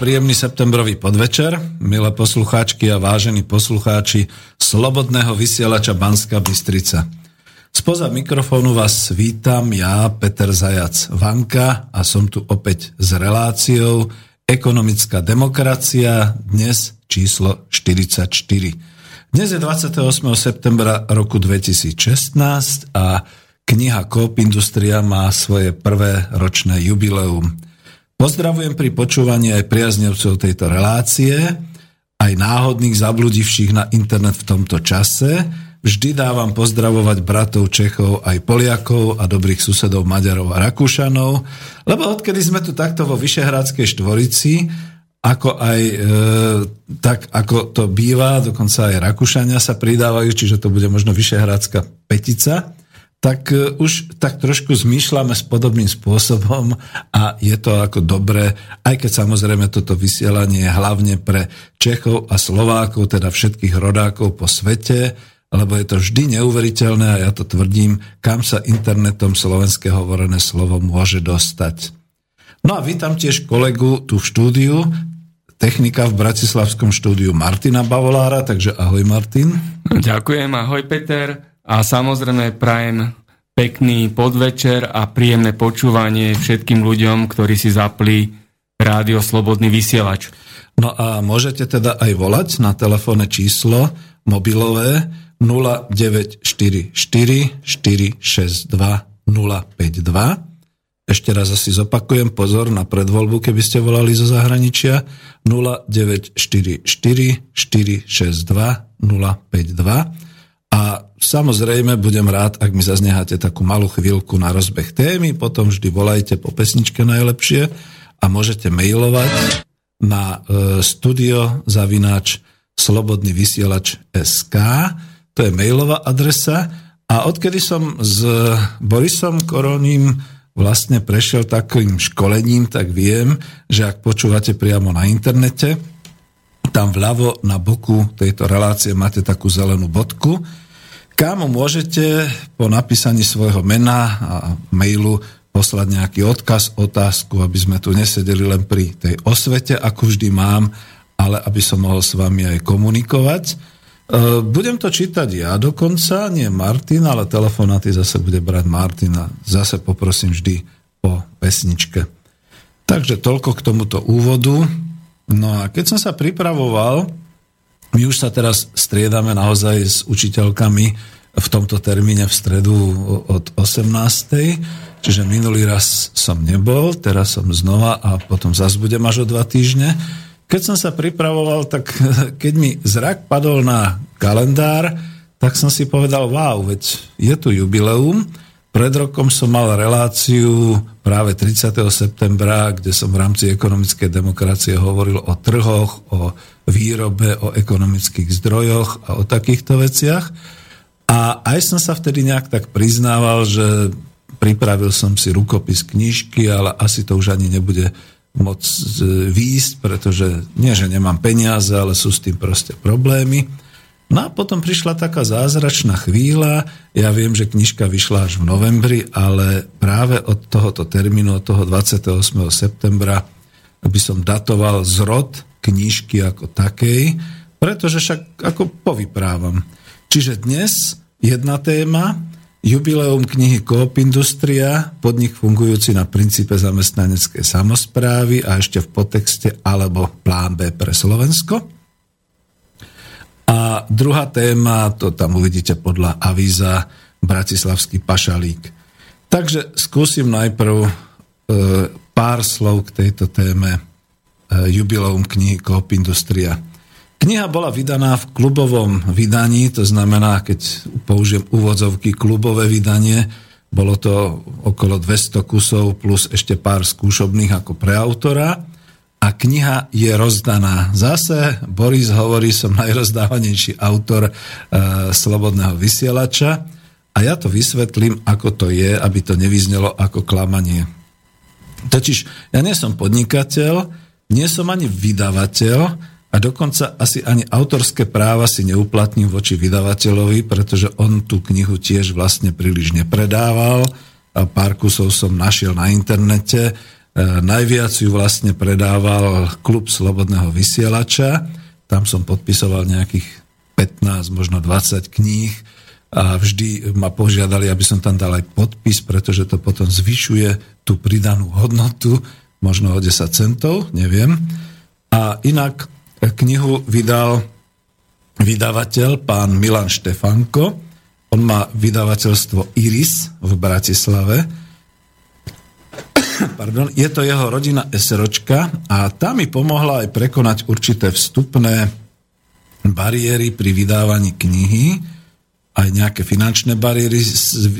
Príjemný septembrový podvečer, milé poslucháčky a vážení poslucháči Slobodného vysielača Banska Bystrica. Spoza mikrofónu vás vítam ja, Peter Zajac Vanka a som tu opäť s reláciou Ekonomická demokracia, dnes číslo 44. Dnes je 28. septembra roku 2016 a kniha Coop Industria má svoje prvé ročné jubileum. Pozdravujem pri počúvaní aj priaznevcov tejto relácie, aj náhodných zabludivších na internet v tomto čase. Vždy dávam pozdravovať bratov Čechov, aj Poliakov a dobrých susedov Maďarov a Rakúšanov, lebo odkedy sme tu takto vo Vyšehradskej štvorici, ako aj e, tak, ako to býva, dokonca aj Rakúšania sa pridávajú, čiže to bude možno Vyšehradská petica, tak e, už tak trošku zmýšľame s podobným spôsobom a je to ako dobré, aj keď samozrejme toto vysielanie je hlavne pre Čechov a Slovákov, teda všetkých rodákov po svete, lebo je to vždy neuveriteľné a ja to tvrdím, kam sa internetom slovenské hovorené slovo môže dostať. No a vítam tiež kolegu tu v štúdiu, technika v Bratislavskom štúdiu Martina Bavolára, takže ahoj Martin. Ďakujem, ahoj Peter. A samozrejme prajem pekný podvečer a príjemné počúvanie všetkým ľuďom, ktorí si zapli rádio Slobodný vysielač. No a môžete teda aj volať na telefónne číslo mobilové 0944 462 052. Ešte raz asi zopakujem, pozor na predvoľbu, keby ste volali zo zahraničia 0944 462 052 a samozrejme budem rád, ak mi zazneháte takú malú chvíľku na rozbeh témy, potom vždy volajte po pesničke najlepšie a môžete mailovať na e, studio zavináč slobodný vysielač SK, to je mailová adresa. A odkedy som s Borisom Koroním vlastne prešiel takým školením, tak viem, že ak počúvate priamo na internete, tam vľavo na boku tejto relácie máte takú zelenú bodku, kam môžete po napísaní svojho mena a mailu poslať nejaký odkaz, otázku, aby sme tu nesedeli len pri tej osvete, ako vždy mám, ale aby som mohol s vami aj komunikovať. E, budem to čítať ja dokonca, nie Martin, ale telefonáty zase bude brať Martina. Zase poprosím vždy o pesničke. Takže toľko k tomuto úvodu. No a keď som sa pripravoval, my už sa teraz striedame naozaj s učiteľkami v tomto termíne v stredu od 18. Čiže minulý raz som nebol, teraz som znova a potom zase budem až o dva týždne. Keď som sa pripravoval, tak keď mi zrak padol na kalendár, tak som si povedal, wow, veď je tu jubileum, pred rokom som mal reláciu práve 30. septembra, kde som v rámci ekonomickej demokracie hovoril o trhoch, o výrobe, o ekonomických zdrojoch a o takýchto veciach. A aj som sa vtedy nejak tak priznával, že pripravil som si rukopis knižky, ale asi to už ani nebude moc výjsť, pretože nie, že nemám peniaze, ale sú s tým proste problémy. No a potom prišla taká zázračná chvíľa, ja viem, že knižka vyšla až v novembri, ale práve od tohoto termínu, od toho 28. septembra, by som datoval zrod knižky ako takej, pretože však ako povyprávam. Čiže dnes jedna téma, jubileum knihy Coop Industria, podnik fungujúci na princípe zamestnaneckej samozprávy a ešte v potexte alebo plán B pre Slovensko. A druhá téma, to tam uvidíte podľa avíza, Bratislavský pašalík. Takže skúsim najprv e, pár slov k tejto téme e, jubileum knihy Coop Industria. Kniha bola vydaná v klubovom vydaní, to znamená, keď použijem úvodzovky klubové vydanie, bolo to okolo 200 kusov plus ešte pár skúšobných ako pre autora a kniha je rozdaná. Zase Boris hovorí, som najrozdávanejší autor e, Slobodného vysielača a ja to vysvetlím, ako to je, aby to nevyznelo ako klamanie. Totiž ja nie som podnikateľ, nie som ani vydavateľ, a dokonca asi ani autorské práva si neuplatním voči vydavateľovi, pretože on tú knihu tiež vlastne príliš nepredával. A pár kusov som našiel na internete. E, najviac ju vlastne predával klub Slobodného vysielača. Tam som podpisoval nejakých 15, možno 20 kníh a vždy ma požiadali, aby som tam dal aj podpis, pretože to potom zvyšuje tú pridanú hodnotu, možno o 10 centov, neviem. A inak Knihu vydal vydavateľ pán Milan Štefanko. On má vydavateľstvo Iris v Bratislave. Pardon, je to jeho rodina SROčka a tá mi pomohla aj prekonať určité vstupné bariéry pri vydávaní knihy, aj nejaké finančné bariéry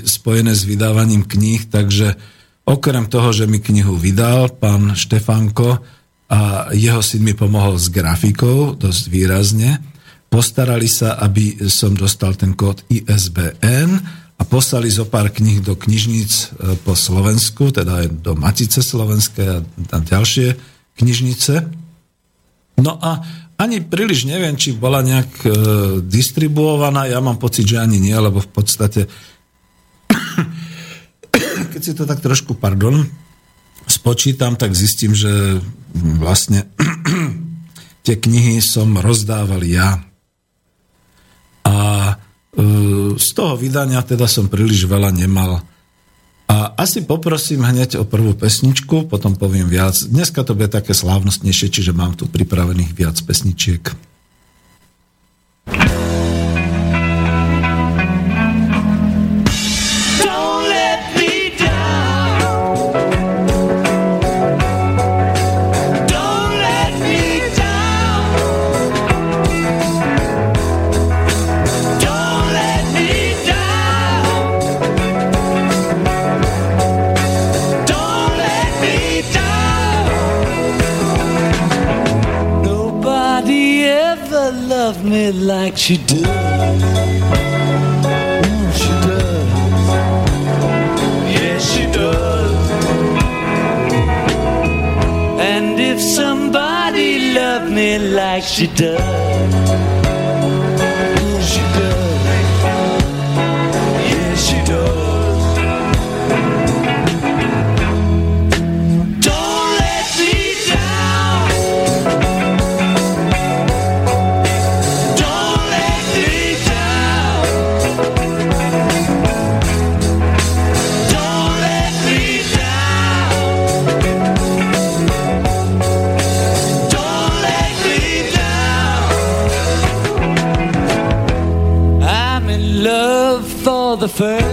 spojené s vydávaním kníh, takže okrem toho, že mi knihu vydal pán Štefanko, a jeho syn mi pomohol s grafikou dosť výrazne. Postarali sa, aby som dostal ten kód ISBN a poslali zo pár kníh do knižníc e, po Slovensku, teda aj do Matice Slovenskej a tam ďalšie knižnice. No a ani príliš neviem, či bola nejak e, distribuovaná, ja mám pocit, že ani nie, lebo v podstate keď si to tak trošku, pardon, spočítam, tak zistím, že vlastne tie knihy som rozdával ja. A e, z toho vydania teda som príliš veľa nemal. A asi poprosím hneď o prvú pesničku, potom poviem viac. Dneska to bude také slávnostnejšie, čiže mám tu pripravených viac pesničiek. me like she does. Mm, she does. Yes, she does. And if somebody loved me like she does. First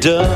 done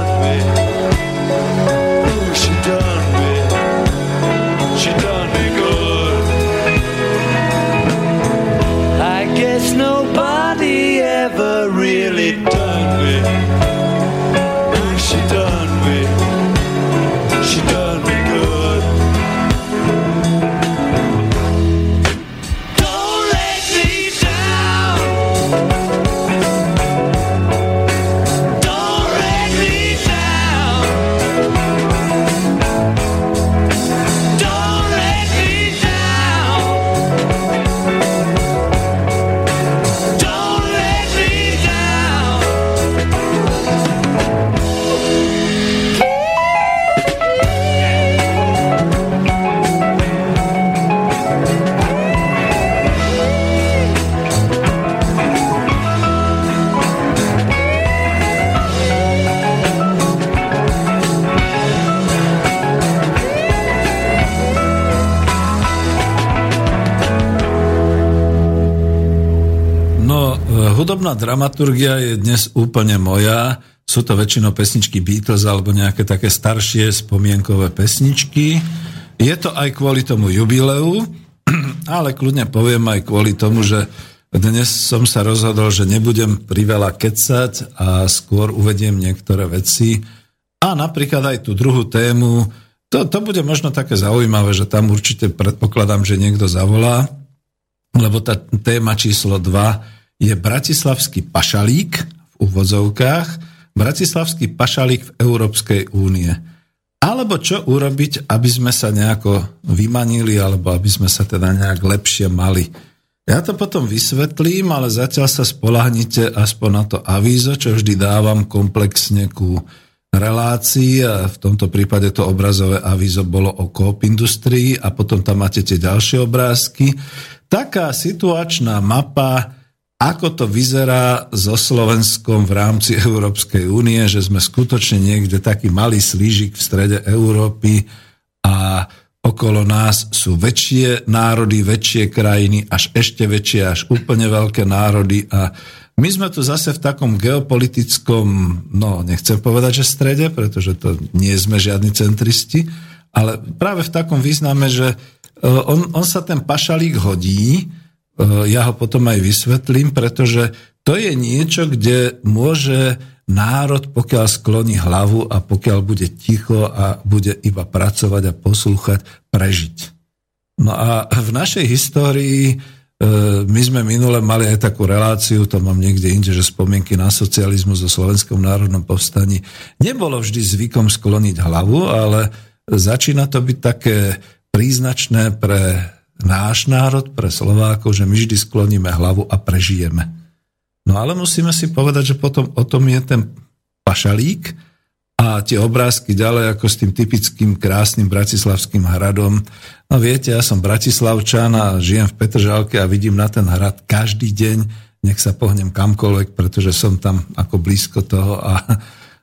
hudobná dramaturgia je dnes úplne moja. Sú to väčšinou pesničky Beatles alebo nejaké také staršie spomienkové pesničky. Je to aj kvôli tomu jubileu, ale kľudne poviem aj kvôli tomu, že dnes som sa rozhodol, že nebudem priveľa kecať a skôr uvediem niektoré veci. A napríklad aj tú druhú tému, to, to bude možno také zaujímavé, že tam určite predpokladám, že niekto zavolá, lebo tá téma číslo 2 je Bratislavský pašalík v úvodzovkách, Bratislavský pašalík v Európskej únie. Alebo čo urobiť, aby sme sa nejako vymanili, alebo aby sme sa teda nejak lepšie mali. Ja to potom vysvetlím, ale zatiaľ sa spolahnite aspoň na to avízo, čo vždy dávam komplexne ku relácií a v tomto prípade to obrazové avízo bolo o Coop Industrii a potom tam máte tie ďalšie obrázky taká situačná mapa, ako to vyzerá so Slovenskom v rámci Európskej únie, že sme skutočne niekde taký malý slížik v strede Európy a okolo nás sú väčšie národy, väčšie krajiny, až ešte väčšie, až úplne veľké národy a my sme tu zase v takom geopolitickom, no nechcem povedať, že strede, pretože to nie sme žiadni centristi, ale práve v takom význame, že Eh, on, on sa ten pašalík hodí, ja ho potom aj vysvetlím, pretože to je niečo, kde môže národ, pokiaľ skloní hlavu a pokiaľ bude ticho a bude iba pracovať a poslúchať, prežiť. No a v našej histórii eh, my sme minule mali aj takú reláciu, to mám niekde inde, že spomienky na socializmus o Slovenskom národnom povstaní. Nebolo vždy zvykom skloniť hlavu, ale začína to byť také príznačné pre náš národ, pre Slovákov, že my vždy skloníme hlavu a prežijeme. No ale musíme si povedať, že potom o tom je ten pašalík a tie obrázky ďalej ako s tým typickým krásnym bratislavským hradom. No viete, ja som bratislavčan a žijem v Petržalke a vidím na ten hrad každý deň, nech sa pohnem kamkoľvek, pretože som tam ako blízko toho a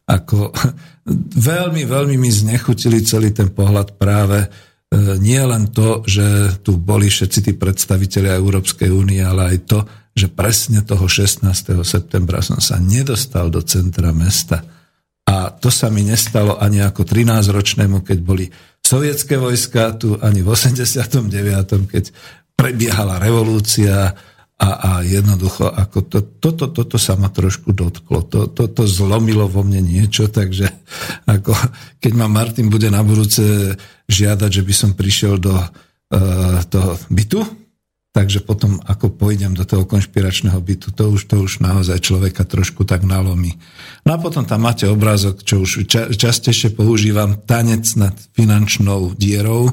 ako veľmi, veľmi mi znechutili celý ten pohľad práve nie len to, že tu boli všetci tí predstavitelia Európskej únie, ale aj to, že presne toho 16. septembra som sa nedostal do centra mesta. A to sa mi nestalo ani ako 13-ročnému, keď boli sovietské vojska tu, ani v 89., keď prebiehala revolúcia, a, a jednoducho, ako to, toto, toto sa ma trošku dotklo. To, toto zlomilo vo mne niečo, takže ako, keď ma Martin bude na budúce žiadať, že by som prišiel do uh, toho bytu, takže potom ako pôjdem do toho konšpiračného bytu, to už, to už naozaj človeka trošku tak nalomí. No a potom tam máte obrázok, čo už ča, častejšie používam, tanec nad finančnou dierou,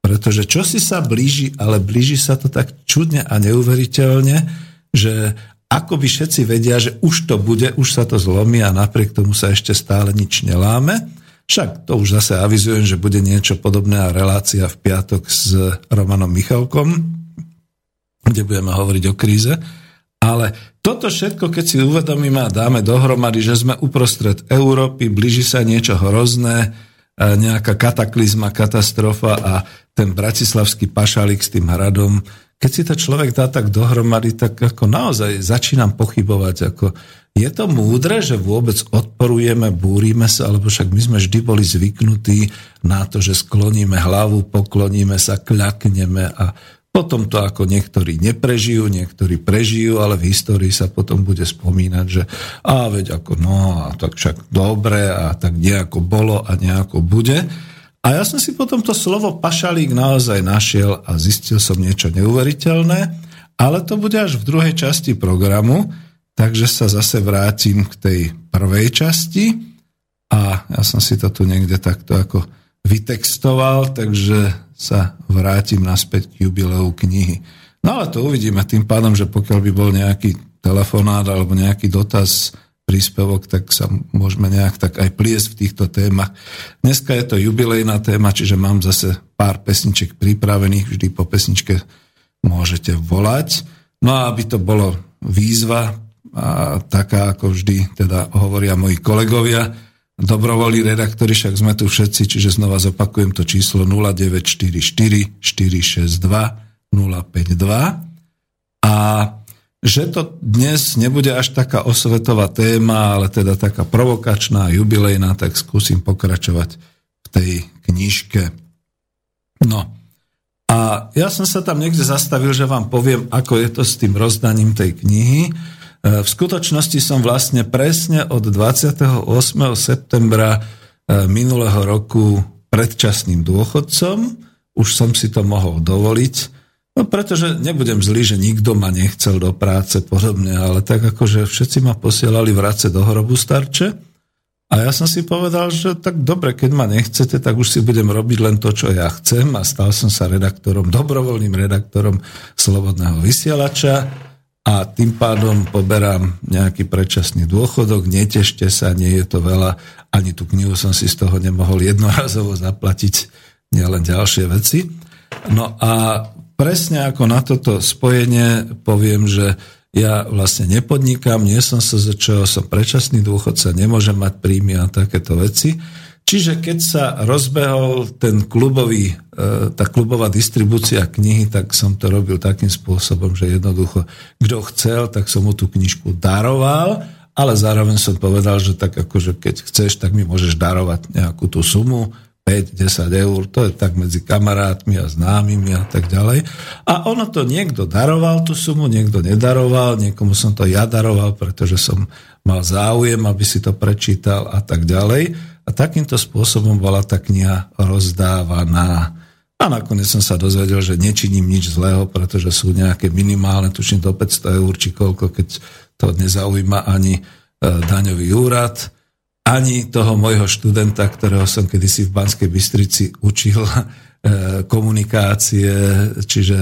pretože čo si sa blíži, ale blíži sa to tak čudne a neuveriteľne, že ako by všetci vedia, že už to bude, už sa to zlomí a napriek tomu sa ešte stále nič neláme. Však to už zase avizujem, že bude niečo podobné a relácia v piatok s Romanom Michalkom, kde budeme hovoriť o kríze. Ale toto všetko, keď si uvedomíme a dáme dohromady, že sme uprostred Európy, blíži sa niečo hrozné, nejaká kataklizma, katastrofa a ten bratislavský pašalík s tým hradom, keď si to človek dá tak dohromady, tak ako naozaj začínam pochybovať, ako je to múdre, že vôbec odporujeme, búrime sa, alebo však my sme vždy boli zvyknutí na to, že skloníme hlavu, pokloníme sa, kľakneme a potom to ako niektorí neprežijú, niektorí prežijú, ale v histórii sa potom bude spomínať, že a veď ako no, a tak však dobre a tak nejako bolo a nejako bude. A ja som si potom to slovo pašalík naozaj našiel a zistil som niečo neuveriteľné, ale to bude až v druhej časti programu, takže sa zase vrátim k tej prvej časti a ja som si to tu niekde takto ako vytextoval, takže sa vrátim naspäť k jubileu knihy. No ale to uvidíme tým pádom, že pokiaľ by bol nejaký telefonát alebo nejaký dotaz, príspevok, tak sa môžeme nejak tak aj pliesť v týchto témach. Dneska je to jubilejná téma, čiže mám zase pár pesniček pripravených, vždy po pesničke môžete volať. No a aby to bolo výzva, a taká ako vždy teda hovoria moji kolegovia, dobrovoľní redaktori, však sme tu všetci, čiže znova zopakujem to číslo 0944 462 052 a že to dnes nebude až taká osvetová téma, ale teda taká provokačná, jubilejná, tak skúsim pokračovať v tej knižke. No. A ja som sa tam niekde zastavil, že vám poviem, ako je to s tým rozdaním tej knihy. E, v skutočnosti som vlastne presne od 28. septembra e, minulého roku predčasným dôchodcom. Už som si to mohol dovoliť No pretože nebudem zlý, že nikto ma nechcel do práce podobne, ale tak akože všetci ma posielali vrace do hrobu starče. A ja som si povedal, že tak dobre, keď ma nechcete, tak už si budem robiť len to, čo ja chcem a stal som sa redaktorom, dobrovoľným redaktorom Slobodného vysielača a tým pádom poberám nejaký predčasný dôchodok, netešte sa, nie je to veľa, ani tú knihu som si z toho nemohol jednorazovo zaplatiť, nielen ďalšie veci. No a presne ako na toto spojenie poviem, že ja vlastne nepodnikám, nie som sa čo som predčasný dôchodca, nemôžem mať príjmy a takéto veci. Čiže keď sa rozbehol ten klubový, e, tá klubová distribúcia knihy, tak som to robil takým spôsobom, že jednoducho, kto chcel, tak som mu tú knižku daroval, ale zároveň som povedal, že tak akože keď chceš, tak mi môžeš darovať nejakú tú sumu, 5-10 eur, to je tak medzi kamarátmi a známymi a tak ďalej. A ono to niekto daroval tú sumu, niekto nedaroval, niekomu som to ja daroval, pretože som mal záujem, aby si to prečítal a tak ďalej. A takýmto spôsobom bola tá kniha rozdávaná. A nakoniec som sa dozvedel, že nečiním nič zlého, pretože sú nejaké minimálne, tuším do 500 eur, či koľko, keď to nezaujíma ani e, daňový úrad ani toho môjho študenta, ktorého som kedysi v Banskej Bystrici učil e, komunikácie, čiže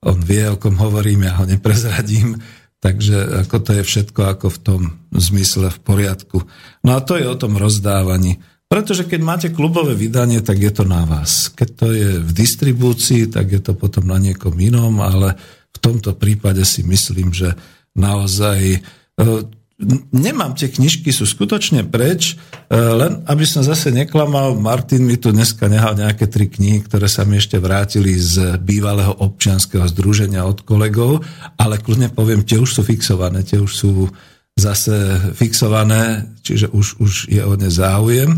on vie, o kom hovorím, ja ho neprezradím, takže ako to je všetko ako v tom zmysle v poriadku. No a to je o tom rozdávaní. Pretože keď máte klubové vydanie, tak je to na vás. Keď to je v distribúcii, tak je to potom na niekom inom, ale v tomto prípade si myslím, že naozaj e, nemám tie knižky, sú skutočne preč, e, len aby som zase neklamal, Martin mi tu dneska nehal nejaké tri knihy, ktoré sa mi ešte vrátili z bývalého občianského združenia od kolegov, ale kľudne poviem, tie už sú fixované, tie už sú zase fixované, čiže už, už je o ne záujem.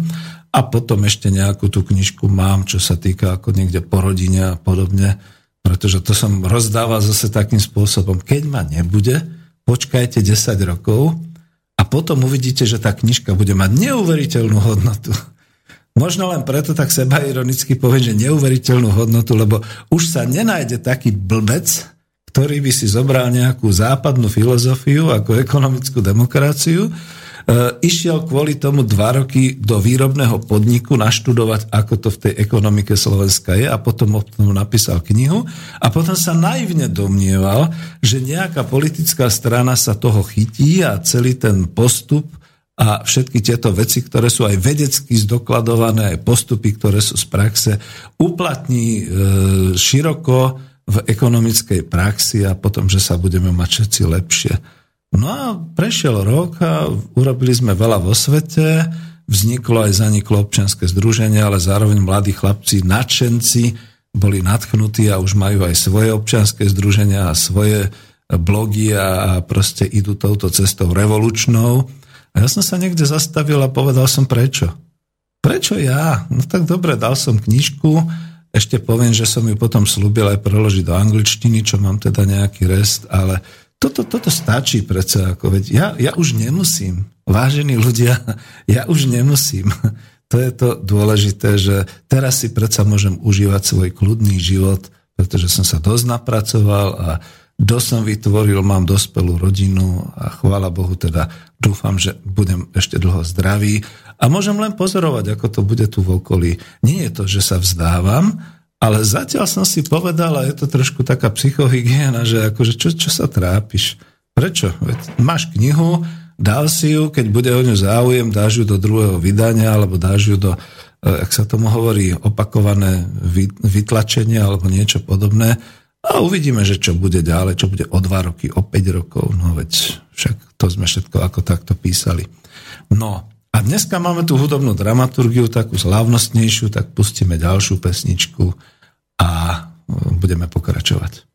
A potom ešte nejakú tú knižku mám, čo sa týka ako niekde po rodine a podobne, pretože to som rozdával zase takým spôsobom, keď ma nebude, počkajte 10 rokov, a potom uvidíte, že tá knižka bude mať neuveriteľnú hodnotu. Možno len preto tak seba ironicky poviem, že neuveriteľnú hodnotu, lebo už sa nenájde taký blbec, ktorý by si zobral nejakú západnú filozofiu ako ekonomickú demokraciu, išiel kvôli tomu dva roky do výrobného podniku naštudovať, ako to v tej ekonomike Slovenska je a potom o tom napísal knihu a potom sa naivne domnieval, že nejaká politická strana sa toho chytí a celý ten postup a všetky tieto veci, ktoré sú aj vedecky zdokladované, aj postupy, ktoré sú z praxe, uplatní e, široko v ekonomickej praxi a potom, že sa budeme mať všetci lepšie. No a prešiel rok a urobili sme veľa vo svete, vzniklo aj zaniklo občianske združenie, ale zároveň mladí chlapci, nadšenci, boli nadchnutí a už majú aj svoje občianske združenia a svoje blogy a proste idú touto cestou revolučnou. A ja som sa niekde zastavil a povedal som prečo. Prečo ja? No tak dobre, dal som knižku, ešte poviem, že som ju potom slúbil aj preložiť do angličtiny, čo mám teda nejaký rest, ale toto, toto stačí predsa. Ako veď ja, ja už nemusím. Vážení ľudia, ja už nemusím. To je to dôležité, že teraz si predsa môžem užívať svoj kľudný život, pretože som sa dosť napracoval a dosť som vytvoril, mám dospelú rodinu a chvála Bohu teda dúfam, že budem ešte dlho zdravý a môžem len pozorovať, ako to bude tu v okolí. Nie je to, že sa vzdávam, ale zatiaľ som si povedal, a je to trošku taká psychohygiena, že akože čo, čo sa trápiš? Prečo? Veď máš knihu, dal si ju, keď bude o ňu záujem, dáš ju do druhého vydania, alebo dáš ju do, ak sa tomu hovorí, opakované vytlačenie, alebo niečo podobné. A uvidíme, že čo bude ďalej, čo bude o dva roky, o 5 rokov. No veď však to sme všetko ako takto písali. No, a dneska máme tú hudobnú dramaturgiu, takú slávnostnejšiu, tak pustíme ďalšiu pesničku a budeme pokračovať.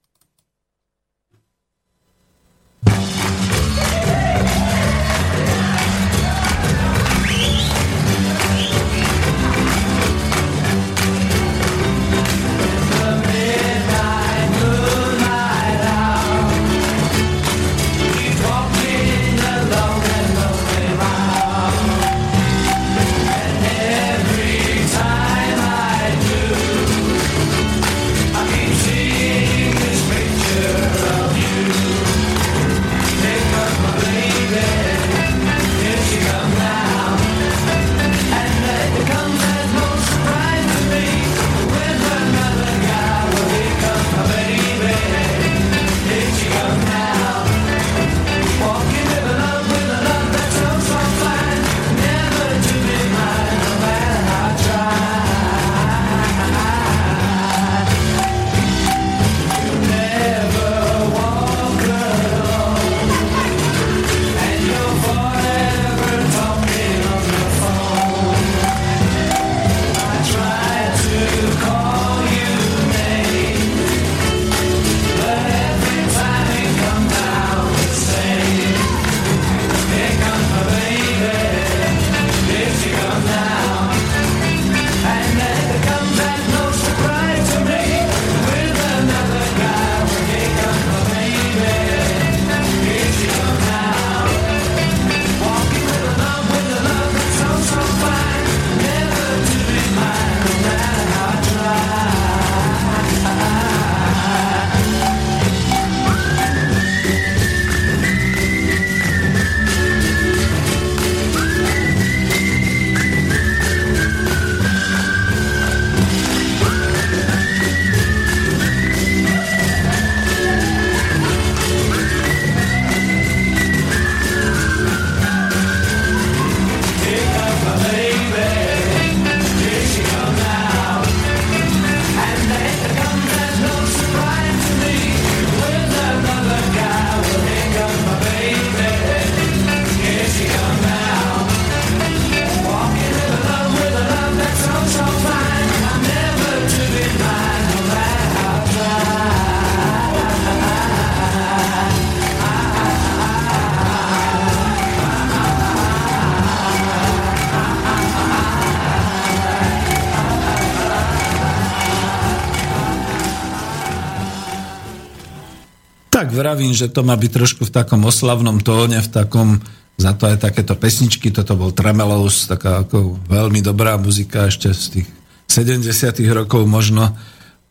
Vravím, že to má byť trošku v takom oslavnom tóne, v takom, za to aj takéto pesničky, toto bol Tremelous, taká ako veľmi dobrá muzika ešte z tých 70 rokov možno.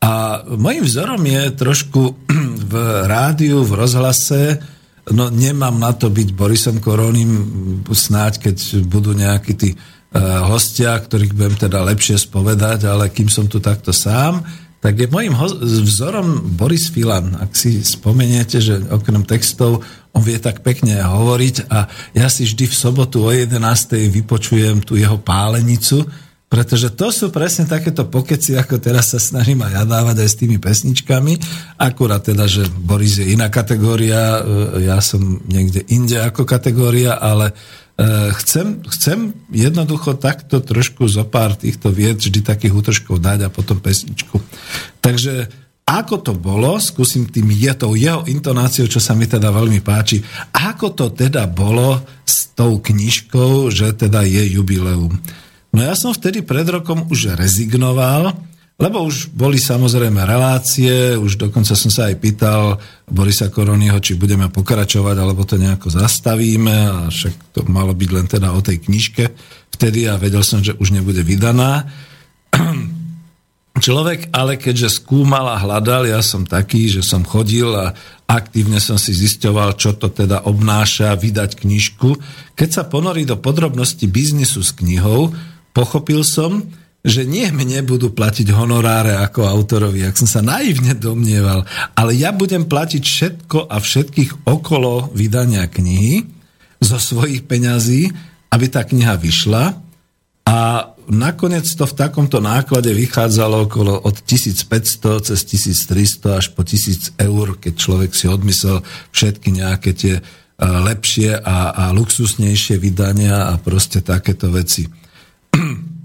A môjim vzorom je trošku v rádiu, v rozhlase, no nemám na to byť Borisom Koronim, snáď keď budú nejakí tí uh, hostia, ktorých budem teda lepšie spovedať, ale kým som tu takto sám, tak je môjim vzorom Boris Filan. Ak si spomeniete, že okrem textov on vie tak pekne hovoriť a ja si vždy v sobotu o 11. vypočujem tú jeho pálenicu, pretože to sú presne takéto pokeci, ako teraz sa snažím aj ja dávať aj s tými pesničkami. Akurát teda, že Boris je iná kategória, e, ja som niekde inde ako kategória, ale chcem, chcem jednoducho takto trošku zo pár týchto vied vždy takých útržkov dať a potom pesničku. Takže ako to bolo, skúsim tým je tou jeho intonáciou, čo sa mi teda veľmi páči, ako to teda bolo s tou knižkou, že teda je jubileum. No ja som vtedy pred rokom už rezignoval, lebo už boli samozrejme relácie, už dokonca som sa aj pýtal Borisa Koronyho, či budeme pokračovať, alebo to nejako zastavíme, a však to malo byť len teda o tej knižke vtedy a vedel som, že už nebude vydaná. Človek ale keďže skúmal a hľadal, ja som taký, že som chodil a aktívne som si zisťoval, čo to teda obnáša vydať knižku. Keď sa ponorí do podrobnosti biznisu s knihou, pochopil som, že nie mne budú platiť honoráre ako autorovi, ak som sa naivne domnieval, ale ja budem platiť všetko a všetkých okolo vydania knihy zo svojich peňazí, aby tá kniha vyšla. A nakoniec to v takomto náklade vychádzalo okolo od 1500 cez 1300 až po 1000 eur, keď človek si odmyslel všetky nejaké tie e, lepšie a, a luxusnejšie vydania a proste takéto veci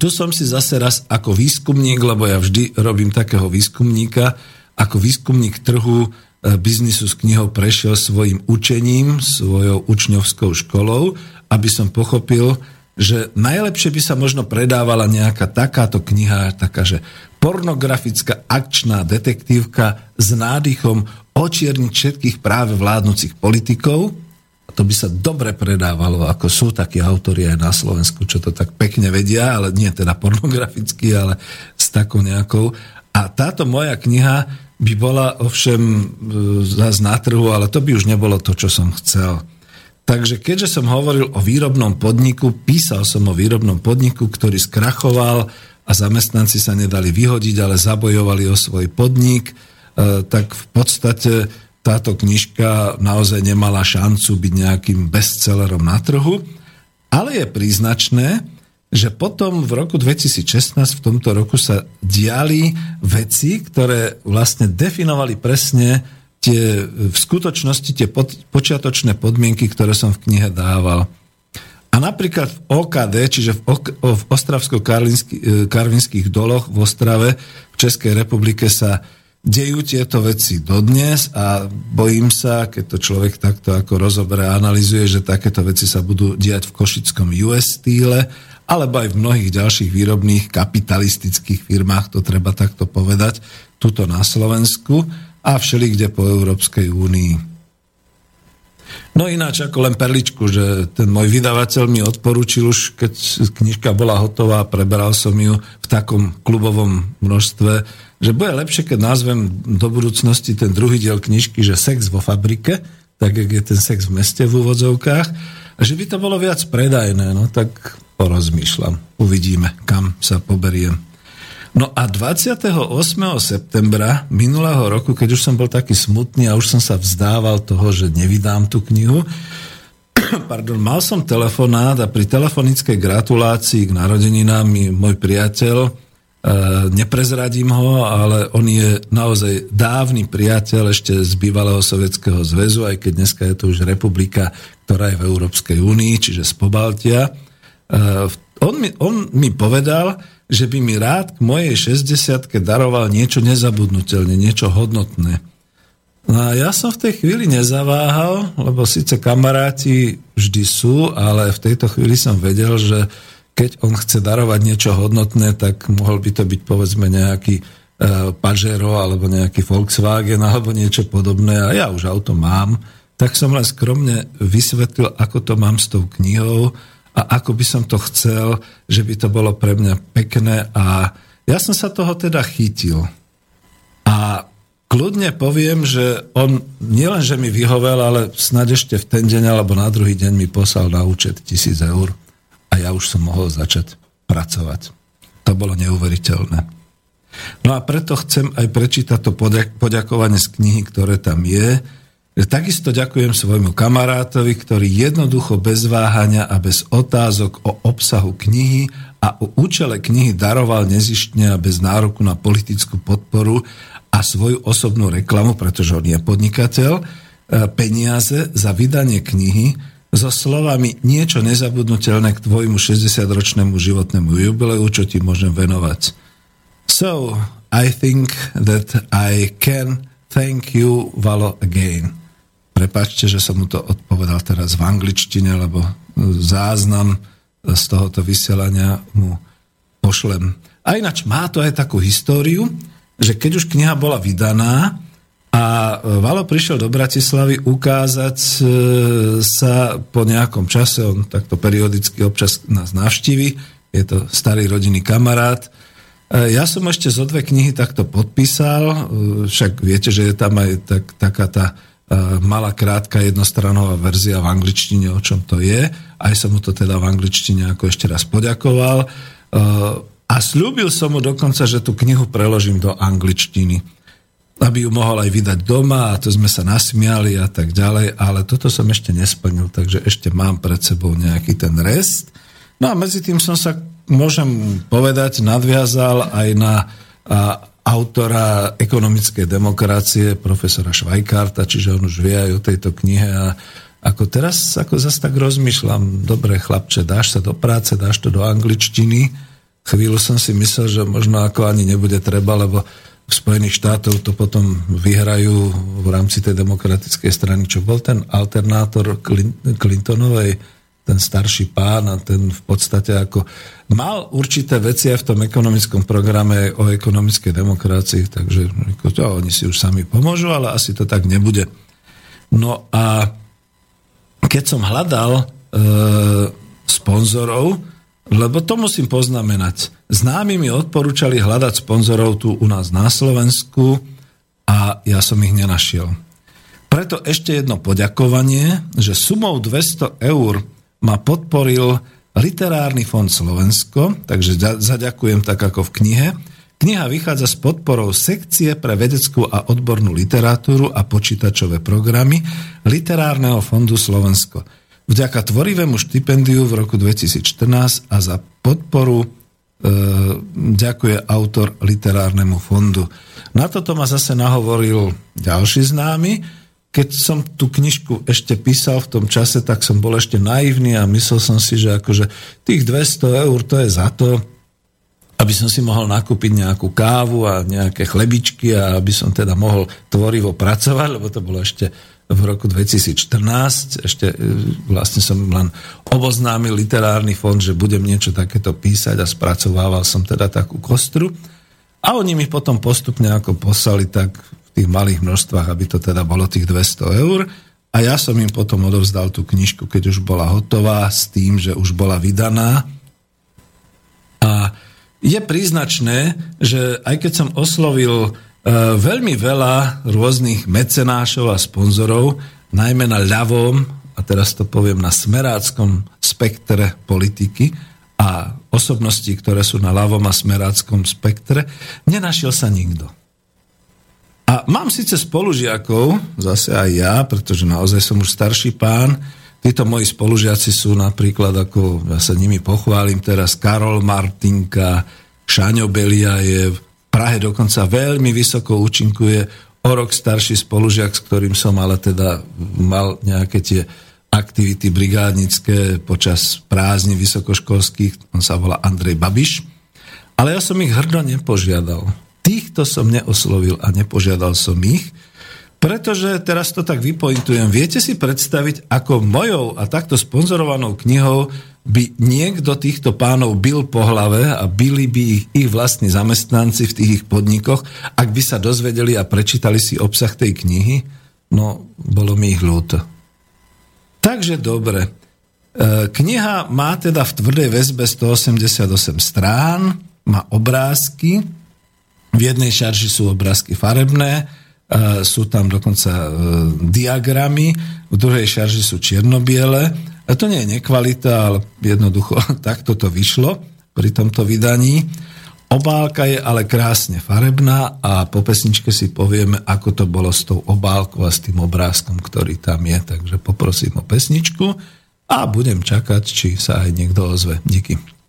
tu som si zase raz ako výskumník, lebo ja vždy robím takého výskumníka, ako výskumník trhu e, biznisu s knihou prešiel svojim učením, svojou učňovskou školou, aby som pochopil, že najlepšie by sa možno predávala nejaká takáto kniha, taká, že pornografická akčná detektívka s nádychom očierniť všetkých práve vládnúcich politikov, to by sa dobre predávalo, ako sú takí autori aj na Slovensku, čo to tak pekne vedia, ale nie teda pornograficky, ale s takou nejakou. A táto moja kniha by bola ovšem e, zás na trhu, ale to by už nebolo to, čo som chcel. Takže keďže som hovoril o výrobnom podniku, písal som o výrobnom podniku, ktorý skrachoval a zamestnanci sa nedali vyhodiť, ale zabojovali o svoj podnik, e, tak v podstate táto knižka naozaj nemala šancu byť nejakým bestsellerom na trhu, ale je príznačné, že potom v roku 2016, v tomto roku sa diali veci, ktoré vlastne definovali presne tie v skutočnosti tie pod, počiatočné podmienky, ktoré som v knihe dával. A napríklad v OKD, čiže v, ok, v Ostravsko-Karvinských doloch v Ostrave v Českej republike sa dejú tieto veci dodnes a bojím sa, keď to človek takto ako rozoberá a analizuje, že takéto veci sa budú diať v košickom US stýle, alebo aj v mnohých ďalších výrobných kapitalistických firmách, to treba takto povedať, tuto na Slovensku a všelikde po Európskej únii. No ináč ako len perličku, že ten môj vydavateľ mi odporúčil už, keď knižka bola hotová, preberal som ju v takom klubovom množstve, že bude lepšie, keď názvem do budúcnosti ten druhý diel knižky, že sex vo fabrike, tak jak je ten sex v meste v úvodzovkách, a že by to bolo viac predajné, no tak porozmýšľam. Uvidíme, kam sa poberiem. No a 28. septembra minulého roku, keď už som bol taký smutný a už som sa vzdával toho, že nevydám tú knihu, pardon, mal som telefonát a pri telefonickej gratulácii k narodeninám mi môj priateľ E, neprezradím ho, ale on je naozaj dávny priateľ ešte z bývalého Sovietskeho zväzu, aj keď dneska je to už republika, ktorá je v Európskej únii, čiže z Pobaltia. E, on mi, on mi povedal, že by mi rád k mojej 60 daroval niečo nezabudnutelné, niečo hodnotné. No a ja som v tej chvíli nezaváhal, lebo síce kamaráti vždy sú, ale v tejto chvíli som vedel, že keď on chce darovať niečo hodnotné, tak mohol by to byť povedzme nejaký Pajero alebo nejaký Volkswagen alebo niečo podobné a ja už auto mám, tak som len skromne vysvetlil, ako to mám s tou knihou a ako by som to chcel, že by to bolo pre mňa pekné a ja som sa toho teda chytil. A kľudne poviem, že on nielen, že mi vyhovel, ale snad ešte v ten deň alebo na druhý deň mi poslal na účet tisíc eur a ja už som mohol začať pracovať. To bolo neuveriteľné. No a preto chcem aj prečítať to poďakovanie z knihy, ktoré tam je. Takisto ďakujem svojmu kamarátovi, ktorý jednoducho bez váhania a bez otázok o obsahu knihy a o účele knihy daroval nezištne a bez nároku na politickú podporu a svoju osobnú reklamu, pretože on je podnikateľ, e, peniaze za vydanie knihy so slovami niečo nezabudnutelné k tvojmu 60-ročnému životnému jubileu, čo ti môžem venovať. So, I think that I can thank you, Valo, again. Prepačte, že som mu to odpovedal teraz v angličtine, lebo záznam z tohoto vysielania mu pošlem. A ináč má to aj takú históriu, že keď už kniha bola vydaná a Valo prišiel do Bratislavy ukázať e, sa po nejakom čase, on takto periodicky občas nás navštívi, je to starý rodinný kamarát, E, ja som ešte zo dve knihy takto podpísal, e, však viete, že je tam aj tak, taká tá e, malá krátka jednostranová verzia v angličtine, o čom to je. Aj som mu to teda v angličtine ako ešte raz poďakoval. A slúbil som mu dokonca, že tú knihu preložím do angličtiny aby ju mohol aj vydať doma a to sme sa nasmiali a tak ďalej, ale toto som ešte nesplnil, takže ešte mám pred sebou nejaký ten rest. No a medzi tým som sa môžem povedať, nadviazal aj na a, autora ekonomickej demokracie, profesora Švajkarta, čiže on už vie aj o tejto knihe a ako teraz ako zase tak rozmýšľam, dobre chlapče, dáš sa do práce, dáš to do angličtiny. Chvíľu som si myslel, že možno ako ani nebude treba, lebo v Spojených štátov to potom vyhrajú v rámci tej demokratickej strany, čo bol ten alternátor Clintonovej ten starší pán a ten v podstate ako mal určité veci aj v tom ekonomickom programe o ekonomickej demokracii, takže to, oni si už sami pomôžu, ale asi to tak nebude. No a keď som hľadal e, sponzorov, lebo to musím poznamenať, známi mi odporúčali hľadať sponzorov tu u nás na Slovensku a ja som ich nenašiel. Preto ešte jedno poďakovanie, že sumou 200 eur ma podporil Literárny fond Slovensko, takže zaďakujem tak ako v knihe. Kniha vychádza s podporou sekcie pre vedeckú a odbornú literatúru a počítačové programy Literárneho fondu Slovensko. Vďaka tvorivému štipendiu v roku 2014 a za podporu e, ďakuje autor Literárnemu fondu. Na toto ma zase nahovoril ďalší známy, keď som tú knižku ešte písal v tom čase, tak som bol ešte naivný a myslel som si, že akože tých 200 eur to je za to, aby som si mohol nakúpiť nejakú kávu a nejaké chlebičky a aby som teda mohol tvorivo pracovať, lebo to bolo ešte v roku 2014. Ešte e, vlastne som len oboznámil literárny fond, že budem niečo takéto písať a spracovával som teda takú kostru. A oni mi potom postupne ako poslali tak tých malých množstvách, aby to teda bolo tých 200 eur. A ja som im potom odovzdal tú knižku, keď už bola hotová, s tým, že už bola vydaná. A je príznačné, že aj keď som oslovil e, veľmi veľa rôznych mecenášov a sponzorov, najmä na ľavom, a teraz to poviem na smeráckom spektre politiky a osobnosti, ktoré sú na ľavom a smeráckom spektre, nenašiel sa nikto. A mám síce spolužiakov, zase aj ja, pretože naozaj som už starší pán, títo moji spolužiaci sú napríklad, ako ja sa nimi pochválim teraz, Karol Martinka, Šaňo Beliajev, v Prahe dokonca veľmi vysoko účinkuje o rok starší spolužiak, s ktorým som ale teda mal nejaké tie aktivity brigádnické počas prázdni vysokoškolských, on sa volá Andrej Babiš, ale ja som ich hrdo nepožiadal týchto som neoslovil a nepožiadal som ich, pretože teraz to tak vypointujem. Viete si predstaviť, ako mojou a takto sponzorovanou knihou by niekto týchto pánov bil po hlave a byli by ich, ich vlastní zamestnanci v tých ich podnikoch, ak by sa dozvedeli a prečítali si obsah tej knihy, no bolo mi ich ľúto. Takže dobre. E, kniha má teda v tvrdej väzbe 188 strán, má obrázky, v jednej šarži sú obrázky farebné, e, sú tam dokonca e, diagramy, v druhej šarži sú čiernobiele a to nie je nekvalita, ale jednoducho takto to vyšlo pri tomto vydaní. Obálka je ale krásne farebná a po pesničke si povieme, ako to bolo s tou obálkou a s tým obrázkom, ktorý tam je. Takže poprosím o pesničku a budem čakať, či sa aj niekto ozve. Díky.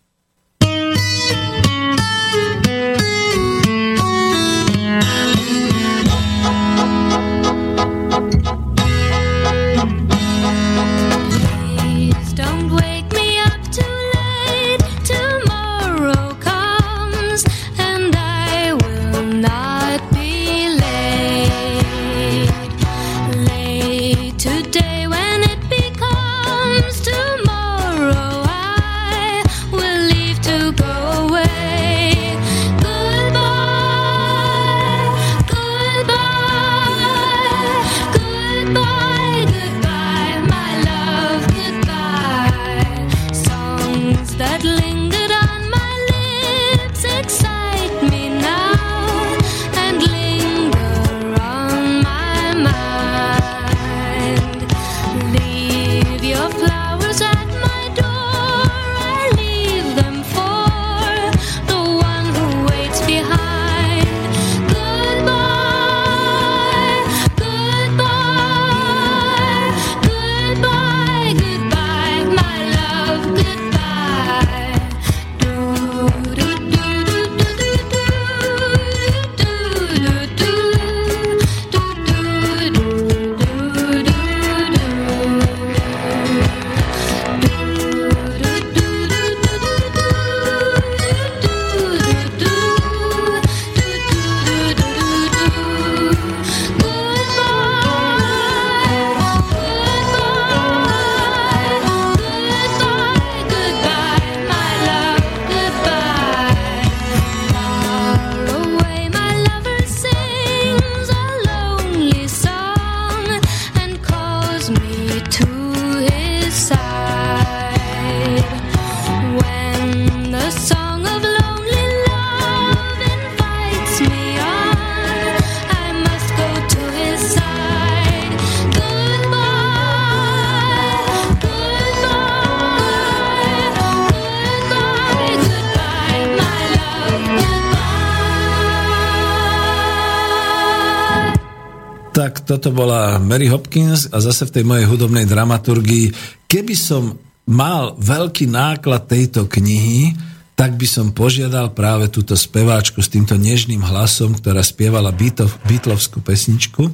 Toto bola Mary Hopkins a zase v tej mojej hudobnej dramaturgii. Keby som mal veľký náklad tejto knihy, tak by som požiadal práve túto speváčku s týmto nežným hlasom, ktorá spievala Beatlovskú pesničku,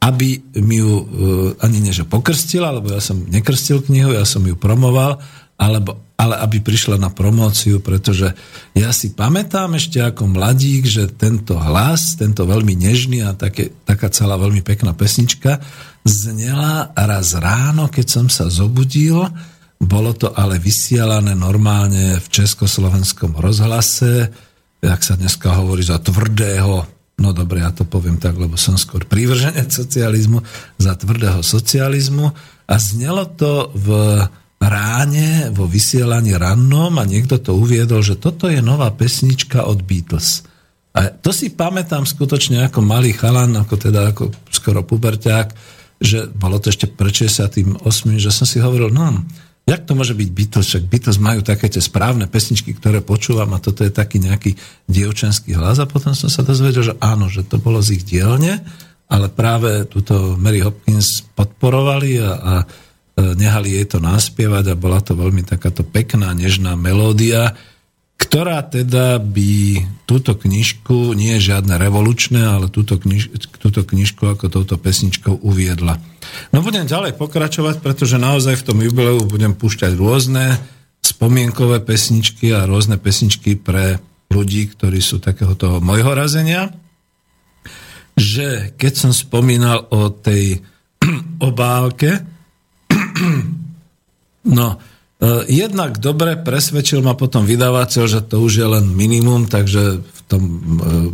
aby mi ju uh, ani neže pokrstila, lebo ja som nekrstil knihu, ja som ju promoval, alebo, ale aby prišla na promóciu, pretože ja si pamätám ešte ako mladík, že tento hlas, tento veľmi nežný a také, taká celá veľmi pekná pesnička znela raz ráno, keď som sa zobudil, bolo to ale vysielané normálne v československom rozhlase, jak sa dneska hovorí, za tvrdého, no dobre, ja to poviem tak, lebo som skôr prívrženec socializmu, za tvrdého socializmu. A znelo to v ráne vo vysielaní rannom a niekto to uviedol, že toto je nová pesnička od Beatles. A to si pamätám skutočne ako malý chalan, ako teda ako skoro puberťák, že bolo to ešte pred 68, že som si hovoril, no, jak to môže byť Beatles, však Beatles majú také tie správne pesničky, ktoré počúvam a toto je taký nejaký dievčenský hlas a potom som sa dozvedel, že áno, že to bolo z ich dielne, ale práve túto Mary Hopkins podporovali a, a nehali jej to naspievať a bola to veľmi takáto pekná, nežná melódia, ktorá teda by túto knižku, nie je žiadne revolučné, ale túto, kniž, túto knižku ako touto pesničkou uviedla. No budem ďalej pokračovať, pretože naozaj v tom jubileu budem púšťať rôzne spomienkové pesničky a rôzne pesničky pre ľudí, ktorí sú takého toho mojho razenia, že keď som spomínal o tej obálke, No, jednak dobre presvedčil ma potom vydavateľ, že to už je len minimum, takže v tom e,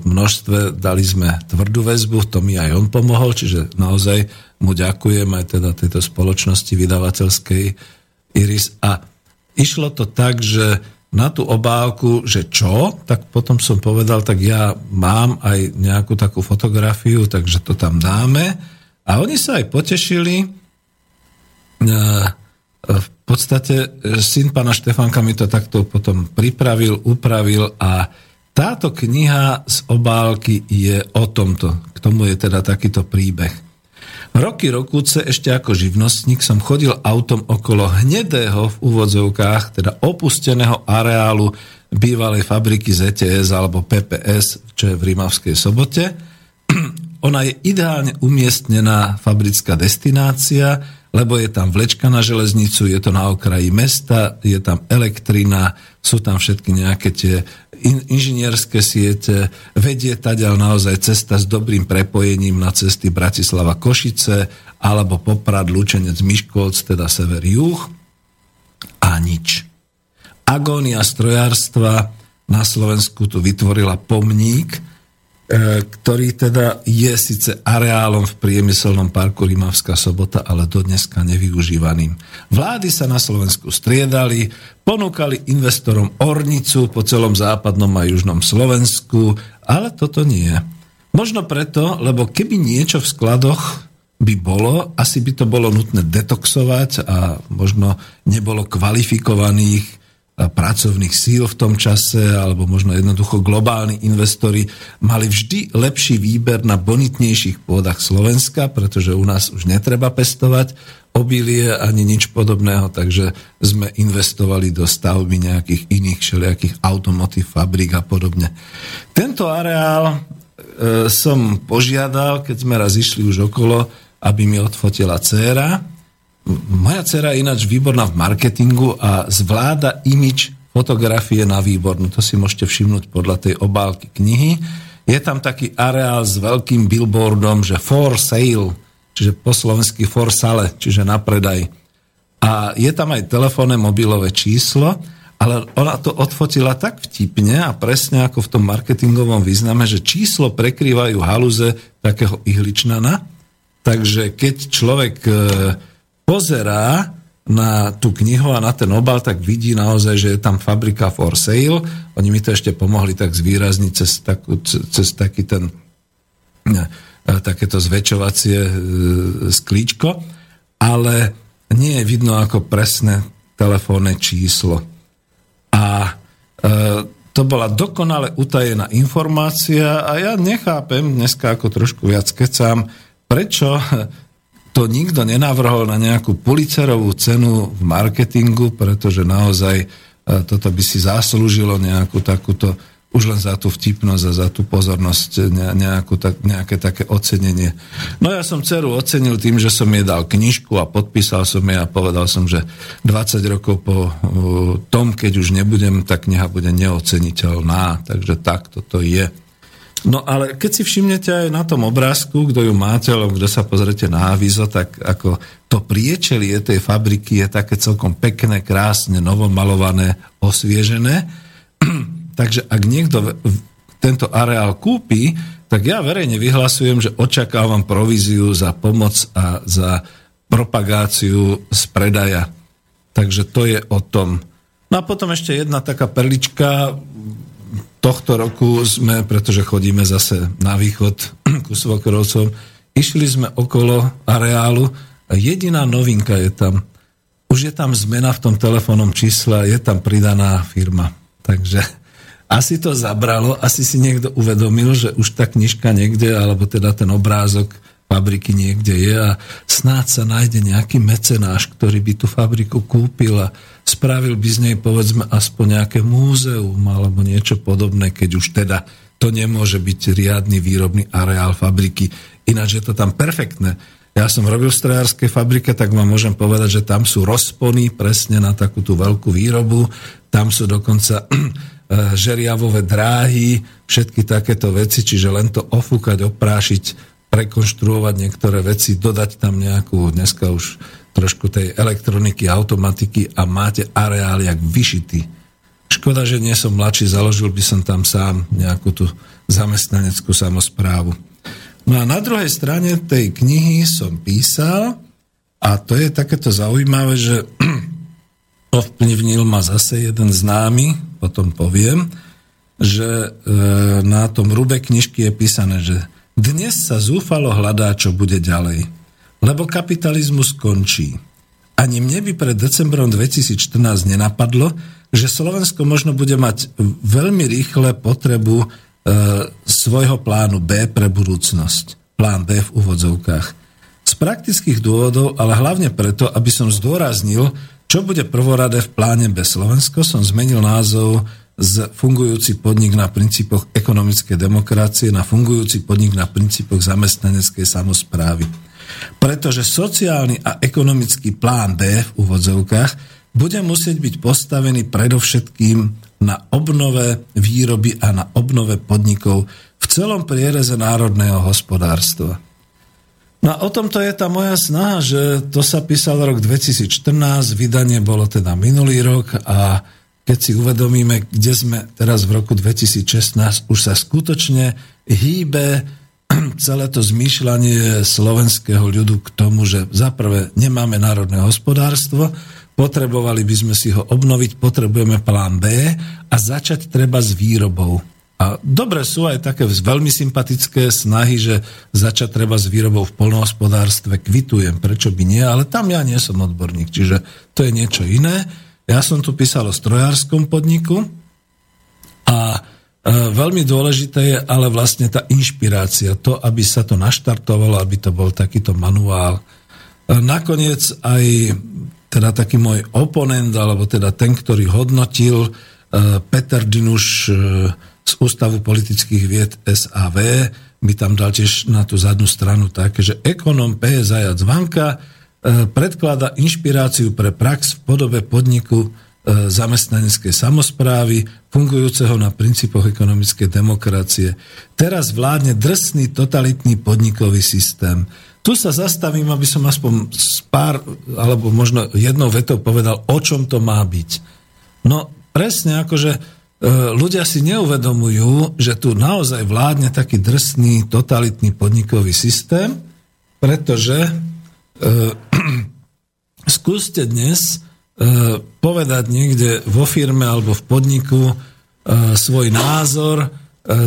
množstve dali sme tvrdú väzbu, to mi aj on pomohol, čiže naozaj mu ďakujem aj teda tejto spoločnosti vydavateľskej Iris. A išlo to tak, že na tú obálku, že čo, tak potom som povedal, tak ja mám aj nejakú takú fotografiu, takže to tam dáme. A oni sa aj potešili. V podstate syn pána Štefánka mi to takto potom pripravil, upravil a táto kniha z obálky je o tomto. K tomu je teda takýto príbeh. Roky rokúce ešte ako živnostník som chodil autom okolo hnedého v úvodzovkách, teda opusteného areálu bývalej fabriky ZTS alebo PPS, čo je v Rímavskej sobote. Ona je ideálne umiestnená fabrická destinácia, lebo je tam vlečka na železnicu, je to na okraji mesta, je tam elektrina, sú tam všetky nejaké tie in, inžinierské siete, vedie taďal naozaj cesta s dobrým prepojením na cesty Bratislava Košice alebo Poprad Lučenec Miškolc, teda sever juh a nič. Agónia strojárstva na Slovensku tu vytvorila pomník, ktorý teda je síce areálom v priemyselnom parku Rimavská sobota, ale dodneska nevyužívaným. Vlády sa na Slovensku striedali, ponúkali investorom ornicu po celom západnom a južnom Slovensku, ale toto nie. Možno preto, lebo keby niečo v skladoch by bolo, asi by to bolo nutné detoxovať a možno nebolo kvalifikovaných pracovných síl v tom čase, alebo možno jednoducho globálni investori mali vždy lepší výber na bonitnejších pôdach Slovenska, pretože u nás už netreba pestovať obilie ani nič podobného, takže sme investovali do stavby nejakých iných všelijakých automotív, fabrík a podobne. Tento areál e, som požiadal, keď sme raz išli už okolo, aby mi odfotila dcéra, moja dcera je ináč výborná v marketingu a zvláda imič fotografie na výbornú. To si môžete všimnúť podľa tej obálky knihy. Je tam taký areál s veľkým billboardom, že for sale, čiže po slovensky for sale, čiže na predaj. A je tam aj telefónne mobilové číslo, ale ona to odfotila tak vtipne a presne ako v tom marketingovom význame, že číslo prekrývajú haluze takého ihličnana. Takže keď človek e, pozerá na tú knihu a na ten obal, tak vidí naozaj, že je tam fabrika for sale. Oni mi to ešte pomohli tak zvýrazniť cez, takú, cez taký ten ne, takéto zväčšovacie e, sklíčko, ale nie je vidno ako presné telefónne číslo. A e, to bola dokonale utajená informácia a ja nechápem, dneska ako trošku viac kecám, prečo to nikto nenavrhol na nejakú policerovú cenu v marketingu, pretože naozaj e, toto by si zaslúžilo nejakú takúto, už len za tú vtipnosť a za tú pozornosť, nejakú, tak, nejaké také ocenenie. No ja som dceru ocenil tým, že som jej dal knižku a podpísal som jej a povedal som, že 20 rokov po tom, keď už nebudem, tá kniha bude neoceniteľná. Takže tak toto je. No ale keď si všimnete aj na tom obrázku, kto ju máte, alebo kto sa pozrete na avizo, tak ako to priečelie tej fabriky je také celkom pekné, krásne, novomalované, osviežené. Takže ak niekto tento areál kúpi, tak ja verejne vyhlasujem, že očakávam províziu za pomoc a za propagáciu z predaja. Takže to je o tom. No a potom ešte jedna taká perlička, tohto roku sme, pretože chodíme zase na východ ku Svokrovcom, išli sme okolo areálu a jediná novinka je tam. Už je tam zmena v tom telefónnom čísle, je tam pridaná firma. Takže asi to zabralo, asi si niekto uvedomil, že už tá knižka niekde, alebo teda ten obrázok fabriky niekde je a snáď sa nájde nejaký mecenáš, ktorý by tú fabriku kúpil a spravil by z nej povedzme aspoň nejaké múzeum alebo niečo podobné, keď už teda to nemôže byť riadny výrobný areál fabriky. Ináč je to tam perfektné. Ja som robil v strojárskej fabrike, tak vám môžem povedať, že tam sú rozpony presne na takú tú veľkú výrobu, tam sú dokonca žeriavové dráhy, všetky takéto veci, čiže len to ofúkať, oprášiť, prekonštruovať niektoré veci, dodať tam nejakú, dneska už trošku tej elektroniky, automatiky a máte areál jak vyšitý. Škoda, že nie som mladší, založil by som tam sám nejakú tú zamestnaneckú samozprávu. No a na druhej strane tej knihy som písal, a to je takéto zaujímavé, že ovplyvnil ma zase jeden známy, potom poviem, že e, na tom rube knižky je písané, že dnes sa zúfalo hľadá, čo bude ďalej. Lebo kapitalizmus končí. Ani mne by pred decembrom 2014 nenapadlo, že Slovensko možno bude mať veľmi rýchle potrebu e, svojho plánu B pre budúcnosť. Plán B v úvodzovkách. Z praktických dôvodov, ale hlavne preto, aby som zdôraznil, čo bude prvoradé v pláne B Slovensko, som zmenil názov z fungujúci podnik na princípoch ekonomickej demokracie na fungujúci podnik na princípoch zamestnaneckej samozprávy. Pretože sociálny a ekonomický plán B v úvodzovkách bude musieť byť postavený predovšetkým na obnove výroby a na obnove podnikov v celom priereze národného hospodárstva. No a o tomto je tá moja snaha, že to sa písal rok 2014, vydanie bolo teda minulý rok a keď si uvedomíme, kde sme teraz v roku 2016, už sa skutočne hýbe celé to zmýšľanie slovenského ľudu k tomu, že zaprvé nemáme národné hospodárstvo, potrebovali by sme si ho obnoviť, potrebujeme plán B a začať treba s výrobou. A dobre sú aj také veľmi sympatické snahy, že začať treba s výrobou v polnohospodárstve, kvitujem, prečo by nie, ale tam ja nie som odborník, čiže to je niečo iné. Ja som tu písal o strojárskom podniku a e, veľmi dôležité je ale vlastne tá inšpirácia, to, aby sa to naštartovalo, aby to bol takýto manuál. E, nakoniec aj teda taký môj oponent, alebo teda ten, ktorý hodnotil, e, Peter Dinuš, z Ústavu politických vied SAV by tam dal tiež na tú zadnú stranu také, že ekonom P. Zajac Vanka predklada inšpiráciu pre prax v podobe podniku e, zamestnaneckej samozprávy, fungujúceho na princípoch ekonomickej demokracie. Teraz vládne drsný totalitný podnikový systém. Tu sa zastavím, aby som aspoň pár, alebo možno jednou vetou povedal, o čom to má byť. No presne akože E, ľudia si neuvedomujú, že tu naozaj vládne taký drsný, totalitný podnikový systém, pretože e, skúste dnes e, povedať niekde vo firme alebo v podniku e, svoj názor,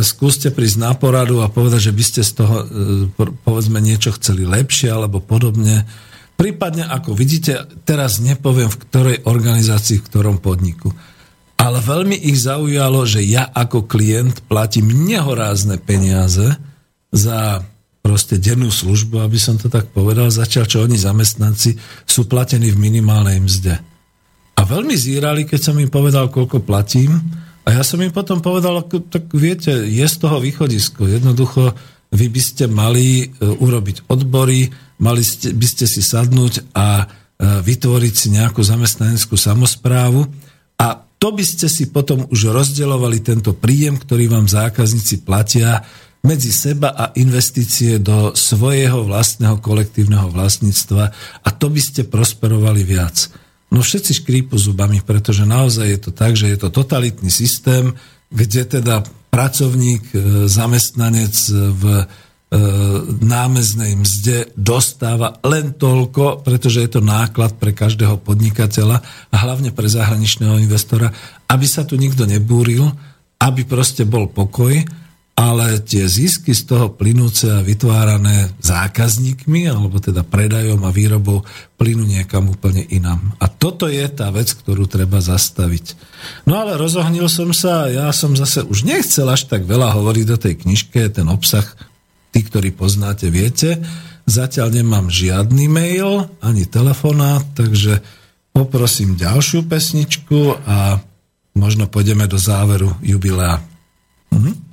skúste prísť na poradu a povedať, že by ste z toho povedzme niečo chceli lepšie alebo podobne. Prípadne, ako vidíte, teraz nepoviem v ktorej organizácii, v ktorom podniku ale veľmi ich zaujalo, že ja ako klient platím nehorázne peniaze za proste dennú službu, aby som to tak povedal, zatiaľ čo oni zamestnanci sú platení v minimálnej mzde. A veľmi zírali, keď som im povedal, koľko platím. A ja som im potom povedal, tak viete, je z toho východisko. Jednoducho, vy by ste mali e, urobiť odbory, mali ste, by ste si sadnúť a e, vytvoriť si nejakú zamestnaneckú samozprávu a to by ste si potom už rozdeľovali tento príjem, ktorý vám zákazníci platia medzi seba a investície do svojho vlastného kolektívneho vlastníctva a to by ste prosperovali viac. No všetci škrípu zubami, pretože naozaj je to tak, že je to totalitný systém, kde teda pracovník, e, zamestnanec v E, námeznej mzde dostáva len toľko, pretože je to náklad pre každého podnikateľa a hlavne pre zahraničného investora, aby sa tu nikto nebúril, aby proste bol pokoj, ale tie zisky z toho plynúce a vytvárané zákazníkmi, alebo teda predajom a výrobou, plynú niekam úplne inám. A toto je tá vec, ktorú treba zastaviť. No ale rozohnil som sa, ja som zase už nechcel až tak veľa hovoriť do tej knižke, ten obsah tí, ktorí poznáte, viete. Zatiaľ nemám žiadny mail, ani telefonát, takže poprosím ďalšiu pesničku a možno pôjdeme do záveru jubilea. Mhm.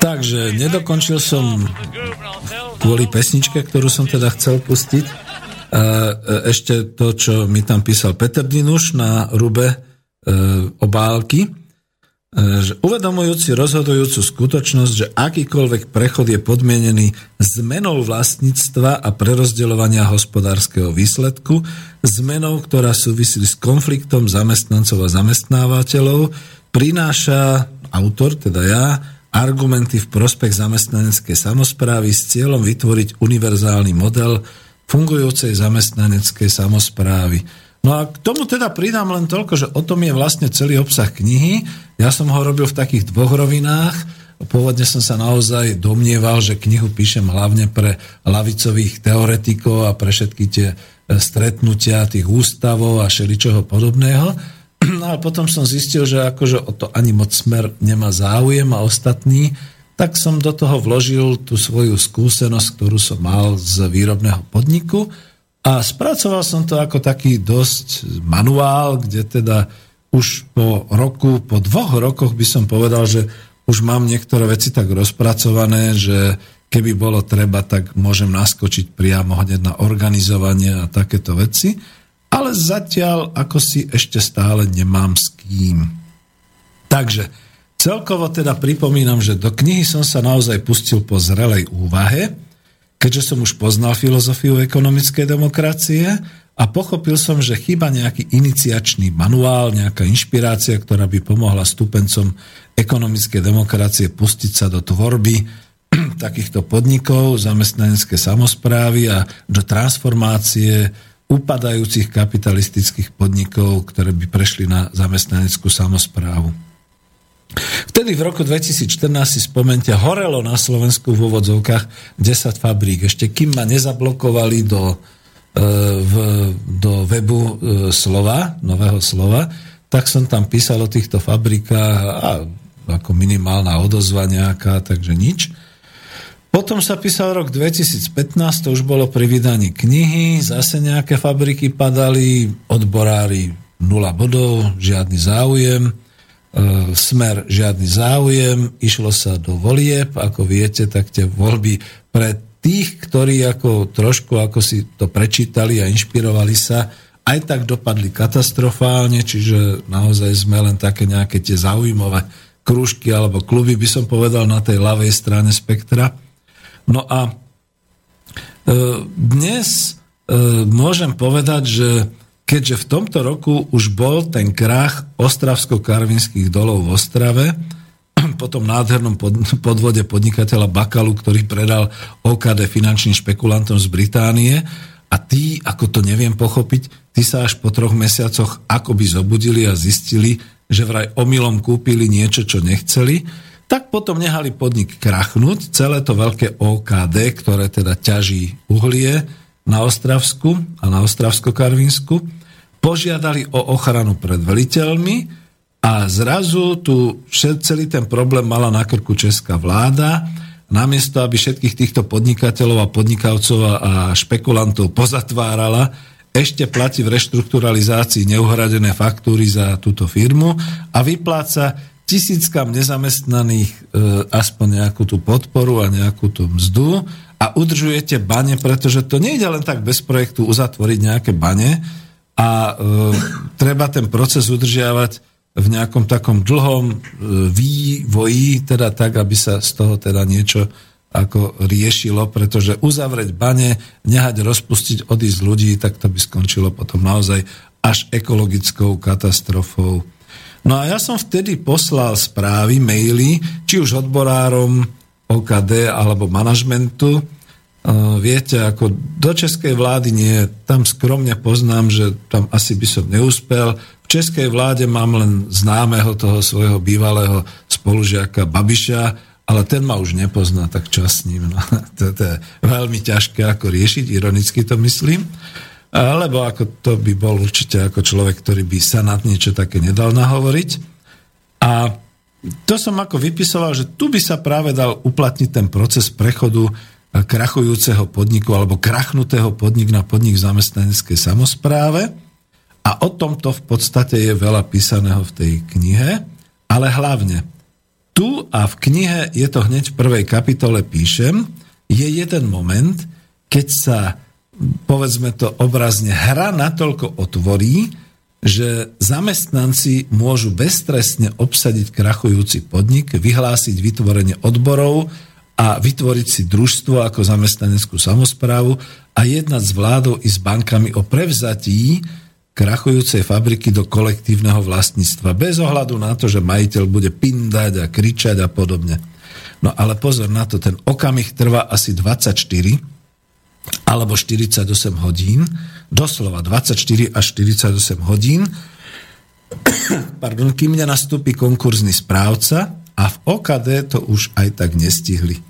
Takže nedokončil som kvôli pesničke, ktorú som teda chcel pustiť. E, ešte to, čo mi tam písal Peter Dinuš na rube e, obálky, e, uvedomujúci rozhodujúcu skutočnosť, že akýkoľvek prechod je podmienený zmenou vlastníctva a prerozdeľovania hospodárskeho výsledku, zmenou, ktorá súvisí s konfliktom zamestnancov a zamestnávateľov, prináša autor, teda ja, argumenty v prospech zamestnaneckej samozprávy s cieľom vytvoriť univerzálny model fungujúcej zamestnaneckej samozprávy. No a k tomu teda pridám len toľko, že o tom je vlastne celý obsah knihy. Ja som ho robil v takých dvoch rovinách. Pôvodne som sa naozaj domnieval, že knihu píšem hlavne pre lavicových teoretikov a pre všetky tie stretnutia tých ústavov a všeličoho podobného. No a potom som zistil, že akože o to ani moc smer nemá záujem a ostatní, tak som do toho vložil tú svoju skúsenosť, ktorú som mal z výrobného podniku. A spracoval som to ako taký dosť manuál, kde teda už po roku, po dvoch rokoch by som povedal, že už mám niektoré veci tak rozpracované, že keby bolo treba, tak môžem naskočiť priamo hneď na organizovanie a takéto veci ale zatiaľ ako si ešte stále nemám s kým. Takže celkovo teda pripomínam, že do knihy som sa naozaj pustil po zrelej úvahe, keďže som už poznal filozofiu ekonomickej demokracie a pochopil som, že chyba nejaký iniciačný manuál, nejaká inšpirácia, ktorá by pomohla stupencom ekonomickej demokracie pustiť sa do tvorby takýchto podnikov, zamestnanecké samozprávy a do transformácie upadajúcich kapitalistických podnikov, ktoré by prešli na zamestnaneckú samozprávu. Vtedy v roku 2014 si spomente, horelo na Slovensku v úvodzovkách 10 fabrík. Ešte kým ma nezablokovali do, e, v, do webu e, slova, nového slova, tak som tam písal o týchto fabrikách a ako minimálna odozva nejaká, takže nič. Potom sa písal rok 2015, to už bolo pri vydaní knihy, zase nejaké fabriky padali, odborári 0 bodov, žiadny záujem, e, smer žiadny záujem, išlo sa do volieb, ako viete, tak tie voľby pre tých, ktorí ako trošku ako si to prečítali a inšpirovali sa, aj tak dopadli katastrofálne, čiže naozaj sme len také nejaké tie zaujímavé krúžky alebo kluby, by som povedal, na tej ľavej strane spektra. No a e, dnes e, môžem povedať, že keďže v tomto roku už bol ten krach ostravsko-karvinských dolov v Ostrave, po tom nádhernom podvode podnikateľa Bakalu, ktorý predal OKD finančným špekulantom z Británie a tí, ako to neviem pochopiť, tí sa až po troch mesiacoch akoby zobudili a zistili, že vraj omylom kúpili niečo, čo nechceli tak potom nehali podnik krachnúť, celé to veľké OKD, ktoré teda ťaží uhlie na Ostravsku a na Ostravsko-Karvinsku, požiadali o ochranu pred veliteľmi a zrazu tu celý ten problém mala na krku česká vláda, namiesto aby všetkých týchto podnikateľov a podnikavcov a špekulantov pozatvárala, ešte platí v reštrukturalizácii neuhradené faktúry za túto firmu a vypláca tisíckam nezamestnaných e, aspoň nejakú tú podporu a nejakú tú mzdu a udržujete bane, pretože to nejde len tak bez projektu uzatvoriť nejaké bane a e, treba ten proces udržiavať v nejakom takom dlhom e, vývoji, teda tak, aby sa z toho teda niečo ako riešilo, pretože uzavrieť bane, nehať rozpustiť, odísť ľudí, tak to by skončilo potom naozaj až ekologickou katastrofou. No a ja som vtedy poslal správy, maily, či už odborárom OKD alebo manažmentu. Viete, ako do českej vlády nie, tam skromne poznám, že tam asi by som neúspel. V českej vláde mám len známeho toho svojho bývalého spolužiaka Babiša, ale ten ma už nepozná, tak čas s ním. No, to, to je veľmi ťažké ako riešiť, ironicky to myslím. Lebo ako to by bol určite ako človek, ktorý by sa nad niečo také nedal nahovoriť. A to som ako vypisoval, že tu by sa práve dal uplatniť ten proces prechodu krachujúceho podniku alebo krachnutého podnik na podnik v zamestnaneckej samozpráve. A o tomto v podstate je veľa písaného v tej knihe, ale hlavne tu a v knihe, je to hneď v prvej kapitole, píšem, je jeden moment, keď sa, povedzme to obrazne, hra natoľko otvorí, že zamestnanci môžu beztrestne obsadiť krachujúci podnik, vyhlásiť vytvorenie odborov a vytvoriť si družstvo ako zamestnaneckú samozprávu a jednať s vládou i s bankami o prevzatí krachujúcej fabriky do kolektívneho vlastníctva. Bez ohľadu na to, že majiteľ bude pindať a kričať a podobne. No ale pozor na to, ten okamih trvá asi 24 alebo 48 hodín, doslova 24 až 48 hodín, pardon, kým nenastúpi konkurzný správca a v OKD to už aj tak nestihli.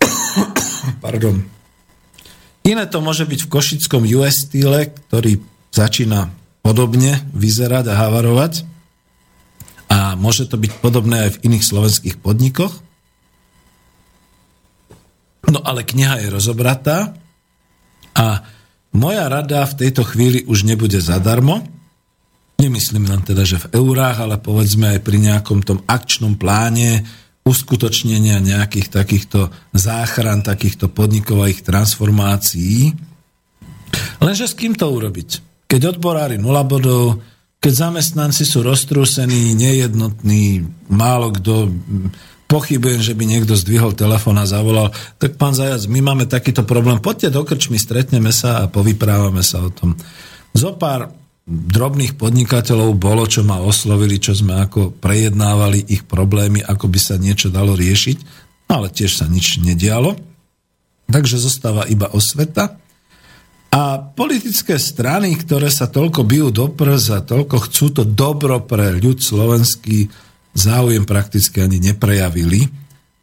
pardon. Iné to môže byť v košickom US style, ktorý začína podobne vyzerať a havarovať. A môže to byť podobné aj v iných slovenských podnikoch. No ale kniha je rozobratá a moja rada v tejto chvíli už nebude zadarmo. Nemyslím len teda, že v eurách, ale povedzme aj pri nejakom tom akčnom pláne uskutočnenia nejakých takýchto záchran, takýchto podnikových transformácií. Lenže s kým to urobiť? Keď odborári nula bodov, keď zamestnanci sú roztrúsení, nejednotní, málo kto pochybujem, že by niekto zdvihol telefón a zavolal, tak pán Zajac, my máme takýto problém, poďte do krčmy, stretneme sa a povyprávame sa o tom. Zopár drobných podnikateľov bolo, čo ma oslovili, čo sme ako prejednávali ich problémy, ako by sa niečo dalo riešiť, no ale tiež sa nič nedialo. Takže zostáva iba osveta. A politické strany, ktoré sa toľko bijú do prs a toľko chcú to dobro pre ľud slovenský, záujem prakticky ani neprejavili.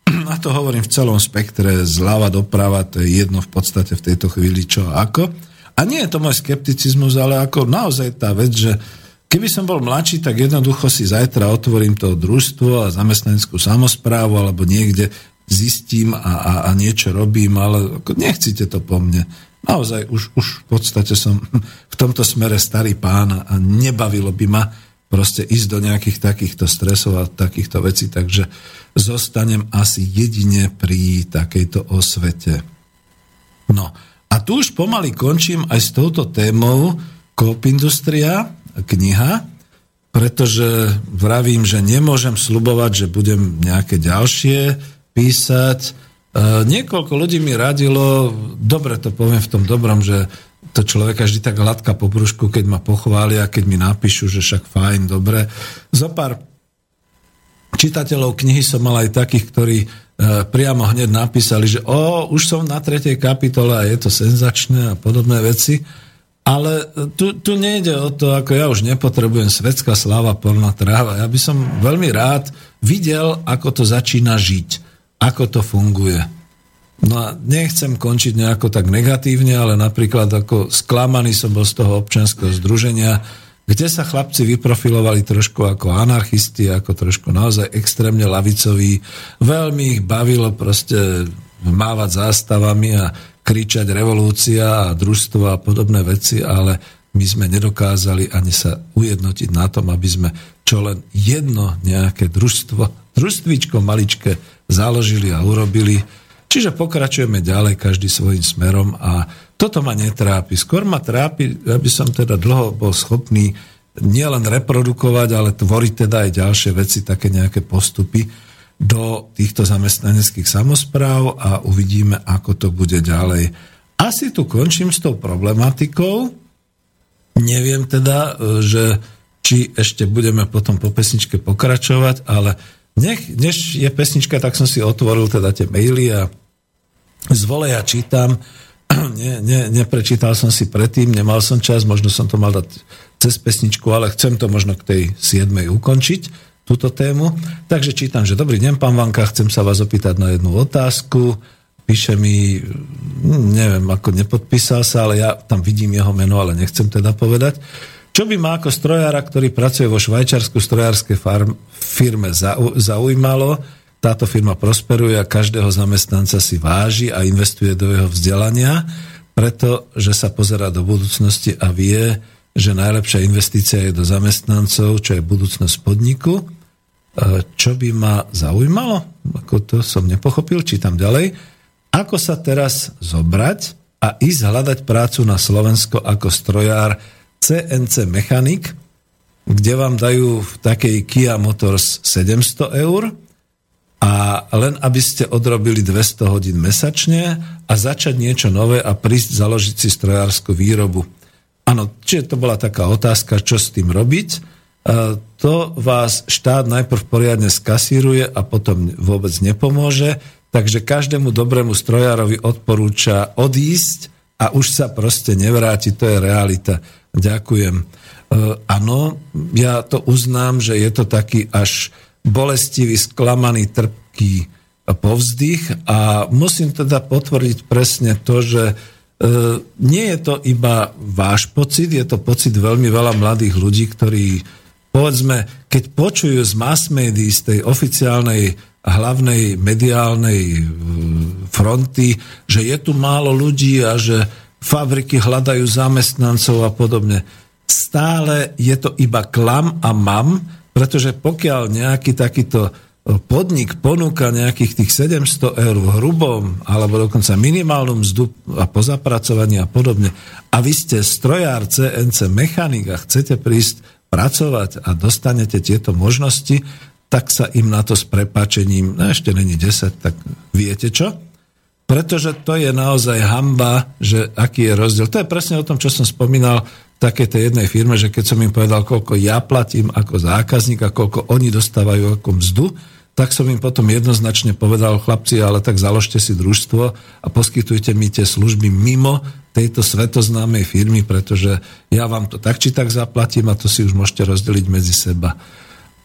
A to hovorím v celom spektre, zľava doprava, to je jedno v podstate v tejto chvíli čo a ako. A nie je to môj skepticizmus, ale ako naozaj tá vec, že keby som bol mladší, tak jednoducho si zajtra otvorím to družstvo a zamestnaneckú samozprávu alebo niekde zistím a, a, a niečo robím, ale nechcite to po mne. Naozaj už, už v podstate som v tomto smere starý pán a nebavilo by ma proste ísť do nejakých takýchto stresov a takýchto vecí, takže zostanem asi jedine pri takejto osvete. No a tu už pomaly končím aj s touto témou Coop Industria, kniha, pretože vravím, že nemôžem slubovať, že budem nejaké ďalšie písať. E, niekoľko ľudí mi radilo, dobre to poviem v tom dobrom, že to človeka vždy tak hladká po brúšku, keď ma pochvália, keď mi napíšu, že však fajn, dobre. Zopár čitateľov knihy som mal aj takých, ktorí e, priamo hneď napísali, že o, už som na tretej kapitole a je to senzačné a podobné veci. Ale tu, tu nejde o to, ako ja už nepotrebujem svetská sláva, plná tráva. Ja by som veľmi rád videl, ako to začína žiť, ako to funguje. No a nechcem končiť nejako tak negatívne, ale napríklad ako sklamaný som bol z toho občianského združenia, kde sa chlapci vyprofilovali trošku ako anarchisti, ako trošku naozaj extrémne lavicoví. Veľmi ich bavilo proste mávať zástavami a kričať revolúcia a družstvo a podobné veci, ale my sme nedokázali ani sa ujednotiť na tom, aby sme čo len jedno nejaké družstvo, družstvíčko maličké založili a urobili, Čiže pokračujeme ďalej každý svojim smerom a toto ma netrápi. Skôr ma trápi, aby som teda dlho bol schopný nielen reprodukovať, ale tvoriť teda aj ďalšie veci, také nejaké postupy do týchto zamestnaneckých samozpráv a uvidíme, ako to bude ďalej. Asi tu končím s tou problematikou. Neviem teda, že či ešte budeme potom po pesničke pokračovať, ale nech, než je pesnička, tak som si otvoril teda tie maily a z voleja čítam. Ne, ne, neprečítal som si predtým, nemal som čas, možno som to mal dať cez pesničku, ale chcem to možno k tej 7. ukončiť, túto tému. Takže čítam, že dobrý deň, pán Vanka, chcem sa vás opýtať na jednu otázku. Píše mi, neviem, ako nepodpísal sa, ale ja tam vidím jeho meno, ale nechcem teda povedať. Čo by ma ako strojára, ktorý pracuje vo švajčarsku strojárskej firme zaujímalo, táto firma prosperuje a každého zamestnanca si váži a investuje do jeho vzdelania, pretože sa pozera do budúcnosti a vie, že najlepšia investícia je do zamestnancov, čo je budúcnosť podniku. čo by ma zaujímalo, ako to som nepochopil, čítam ďalej, ako sa teraz zobrať a ísť hľadať prácu na Slovensko ako strojár CNC mechanik, kde vám dajú v takej Kia Motors 700 eur a len aby ste odrobili 200 hodín mesačne a začať niečo nové a prísť založiť si strojárskú výrobu. Áno, čiže to bola taká otázka, čo s tým robiť. E, to vás štát najprv poriadne skasíruje a potom vôbec nepomôže, takže každému dobrému strojárovi odporúča odísť a už sa proste nevráti, to je realita. Ďakujem. E, áno, ja to uznám, že je to taký až bolestivý, sklamaný, trpký povzdych a musím teda potvrdiť presne to, že e, nie je to iba váš pocit, je to pocit veľmi veľa mladých ľudí, ktorí povedzme, keď počujú z mass médií, z tej oficiálnej hlavnej mediálnej e, fronty, že je tu málo ľudí a že fabriky hľadajú zamestnancov a podobne. Stále je to iba klam a mam, pretože pokiaľ nejaký takýto e, podnik ponúka nejakých tých 700 eur v hrubom, alebo dokonca minimálnu mzdu a po zapracovaní a podobne, a vy ste strojár CNC mechanik a chcete prísť pracovať a dostanete tieto možnosti, tak sa im na to s prepáčením, no ešte není 10, tak viete čo? Pretože to je naozaj hamba, že aký je rozdiel. To je presne o tom, čo som spomínal také tej jednej firme, že keď som im povedal, koľko ja platím ako zákazník a koľko oni dostávajú ako mzdu, tak som im potom jednoznačne povedal, chlapci, ale tak založte si družstvo a poskytujte mi tie služby mimo tejto svetoznámej firmy, pretože ja vám to tak či tak zaplatím a to si už môžete rozdeliť medzi seba.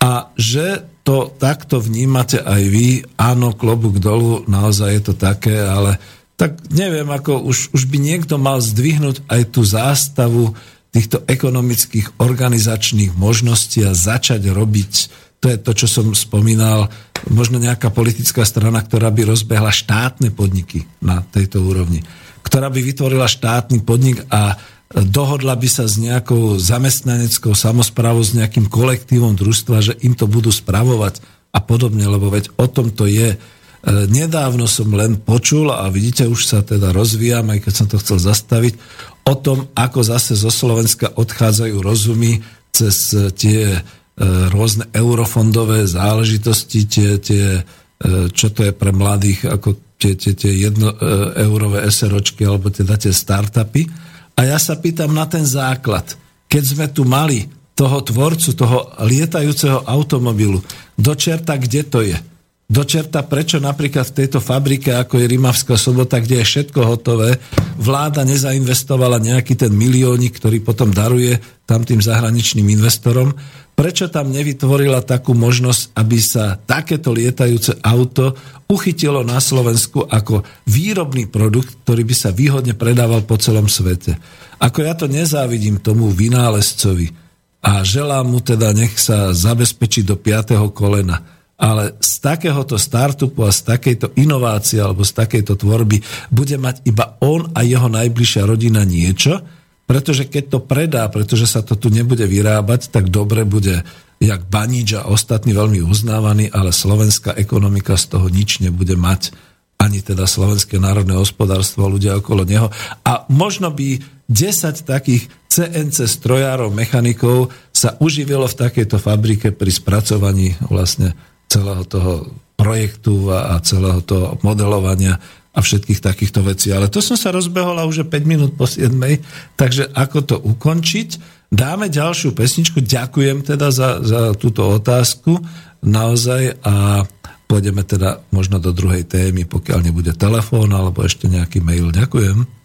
A že to takto vnímate aj vy, áno, klobúk dolu, naozaj je to také, ale tak neviem, ako už, už by niekto mal zdvihnúť aj tú zástavu týchto ekonomických organizačných možností a začať robiť, to je to, čo som spomínal, možno nejaká politická strana, ktorá by rozbehla štátne podniky na tejto úrovni, ktorá by vytvorila štátny podnik a dohodla by sa s nejakou zamestnaneckou samozprávou, s nejakým kolektívom družstva, že im to budú spravovať a podobne, lebo veď o tom to je. E, nedávno som len počul, a vidíte, už sa teda rozvíjam, aj keď som to chcel zastaviť, o tom, ako zase zo Slovenska odchádzajú rozumy cez e, tie e, rôzne eurofondové záležitosti, tie, tie čo to je pre mladých, ako tie, tie, tie jedno eurové SROčky alebo teda tie startupy. A ja sa pýtam na ten základ. Keď sme tu mali toho tvorcu, toho lietajúceho automobilu, do čerta, kde to je? dočerta, prečo napríklad v tejto fabrike, ako je Rimavská sobota, kde je všetko hotové, vláda nezainvestovala nejaký ten miliónik, ktorý potom daruje tam tým zahraničným investorom, prečo tam nevytvorila takú možnosť, aby sa takéto lietajúce auto uchytilo na Slovensku ako výrobný produkt, ktorý by sa výhodne predával po celom svete. Ako ja to nezávidím tomu vynálezcovi a želám mu teda, nech sa zabezpečí do 5. kolena ale z takéhoto startupu a z takejto inovácie alebo z takejto tvorby bude mať iba on a jeho najbližšia rodina niečo, pretože keď to predá, pretože sa to tu nebude vyrábať, tak dobre bude jak Baníč a ostatní veľmi uznávaný, ale slovenská ekonomika z toho nič nebude mať ani teda Slovenské národné hospodárstvo a ľudia okolo neho. A možno by 10 takých CNC strojárov, mechanikov sa uživilo v takejto fabrike pri spracovaní vlastne celého toho projektu a celého toho modelovania a všetkých takýchto vecí. Ale to som sa rozbehol a už je 5 minút po 7. Takže ako to ukončiť? Dáme ďalšiu pesničku. Ďakujem teda za, za túto otázku naozaj a pôjdeme teda možno do druhej témy, pokiaľ nebude telefón alebo ešte nejaký mail. Ďakujem.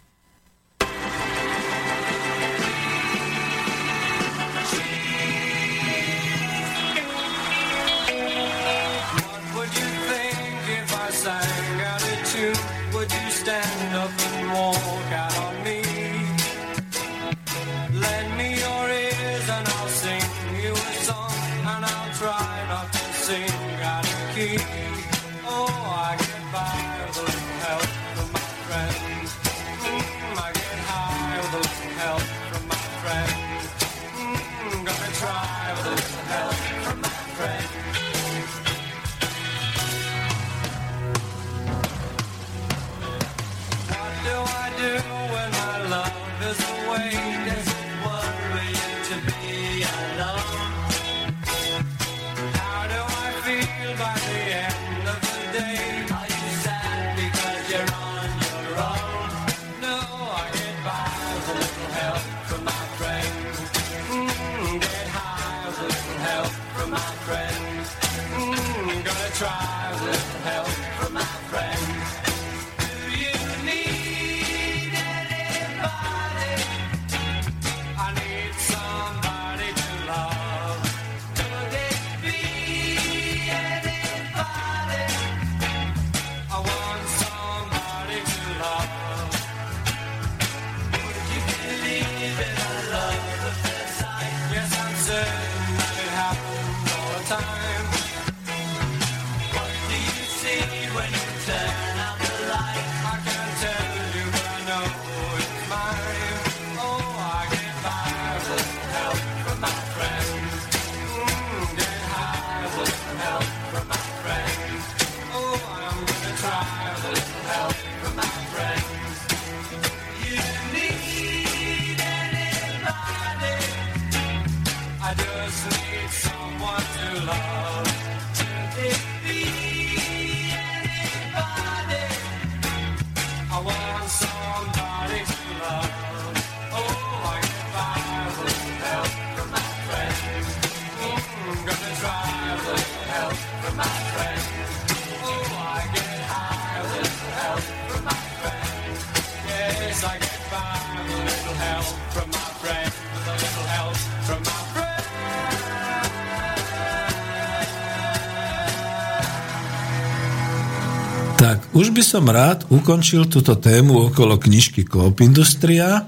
Som rád ukončil túto tému okolo knižky Coop Industria. E,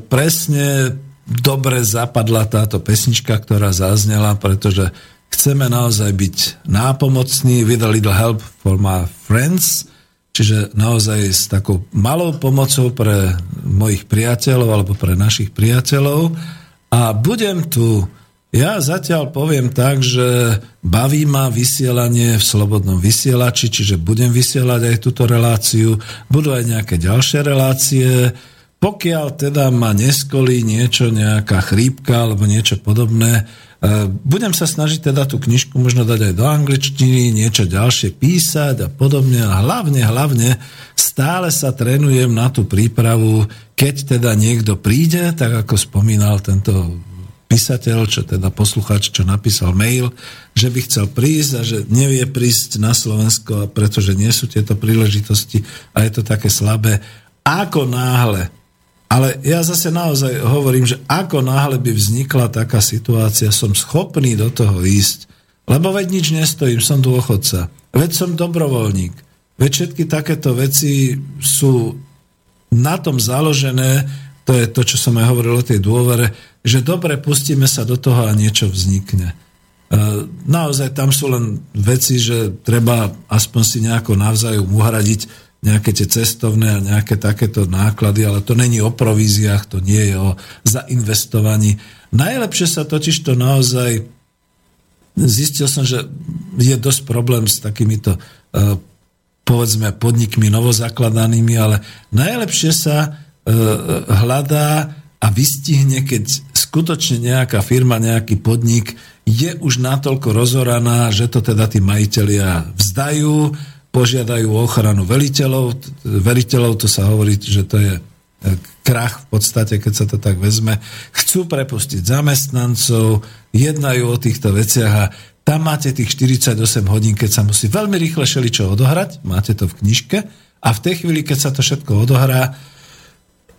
presne dobre zapadla táto pesnička, ktorá zaznela, pretože chceme naozaj byť nápomocní, with a little help for my friends, čiže naozaj s takou malou pomocou pre mojich priateľov alebo pre našich priateľov. A budem tu ja zatiaľ poviem tak, že baví ma vysielanie v slobodnom vysielači, čiže budem vysielať aj túto reláciu, budú aj nejaké ďalšie relácie. Pokiaľ teda ma neskolí niečo, nejaká chrípka alebo niečo podobné, e, budem sa snažiť teda tú knižku možno dať aj do angličtiny, niečo ďalšie písať a podobne. A hlavne, hlavne stále sa trénujem na tú prípravu, keď teda niekto príde, tak ako spomínal tento písateľ, čo teda poslucháč, čo napísal mail, že by chcel prísť a že nevie prísť na Slovensko, pretože nie sú tieto príležitosti a je to také slabé. Ako náhle, ale ja zase naozaj hovorím, že ako náhle by vznikla taká situácia, som schopný do toho ísť, lebo veď nič nestojím, som dôchodca, veď som dobrovoľník, veď všetky takéto veci sú na tom založené, to je to, čo som aj hovoril o tej dôvere, že dobre, pustíme sa do toho a niečo vznikne. E, naozaj tam sú len veci, že treba aspoň si nejako navzájom uhradiť nejaké tie cestovné a nejaké takéto náklady, ale to není o províziách, to nie je o zainvestovaní. Najlepšie sa totiž to naozaj zistil som, že je dosť problém s takýmito e, povedzme podnikmi novozakladanými, ale najlepšie sa hľadá a vystihne, keď skutočne nejaká firma, nejaký podnik je už natoľko rozoraná, že to teda tí majiteľia vzdajú, požiadajú o ochranu veliteľov. Veliteľov to sa hovorí, že to je e, krach v podstate, keď sa to tak vezme. Chcú prepustiť zamestnancov, jednajú o týchto veciach a tam máte tých 48 hodín, keď sa musí veľmi rýchle šeličo odohrať, máte to v knižke a v tej chvíli, keď sa to všetko odohrá,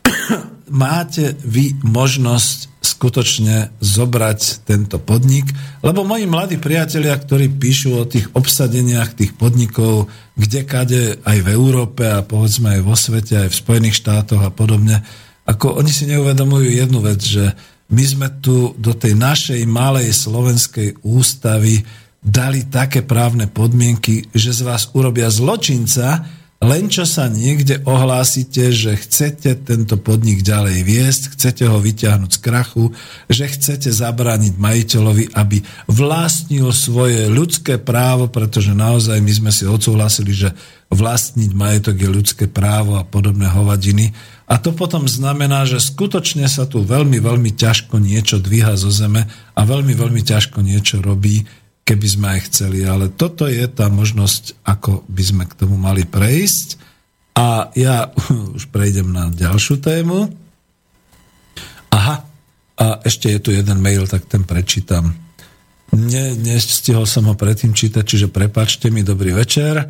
máte vy možnosť skutočne zobrať tento podnik, lebo moji mladí priatelia, ktorí píšu o tých obsadeniach tých podnikov, kde kade aj v Európe a povedzme aj vo svete, aj v Spojených štátoch a podobne, ako oni si neuvedomujú jednu vec, že my sme tu do tej našej malej slovenskej ústavy dali také právne podmienky, že z vás urobia zločinca, len čo sa niekde ohlásite, že chcete tento podnik ďalej viesť, chcete ho vyťahnuť z krachu, že chcete zabrániť majiteľovi, aby vlastnil svoje ľudské právo, pretože naozaj my sme si odsúhlasili, že vlastniť majetok je ľudské právo a podobné hovadiny. A to potom znamená, že skutočne sa tu veľmi, veľmi ťažko niečo dvíha zo zeme a veľmi, veľmi ťažko niečo robí, keby sme aj chceli. Ale toto je tá možnosť, ako by sme k tomu mali prejsť. A ja už prejdem na ďalšiu tému. Aha, a ešte je tu jeden mail, tak ten prečítam. Ne, nestihol som ho predtým čítať, čiže prepačte mi, dobrý večer. E,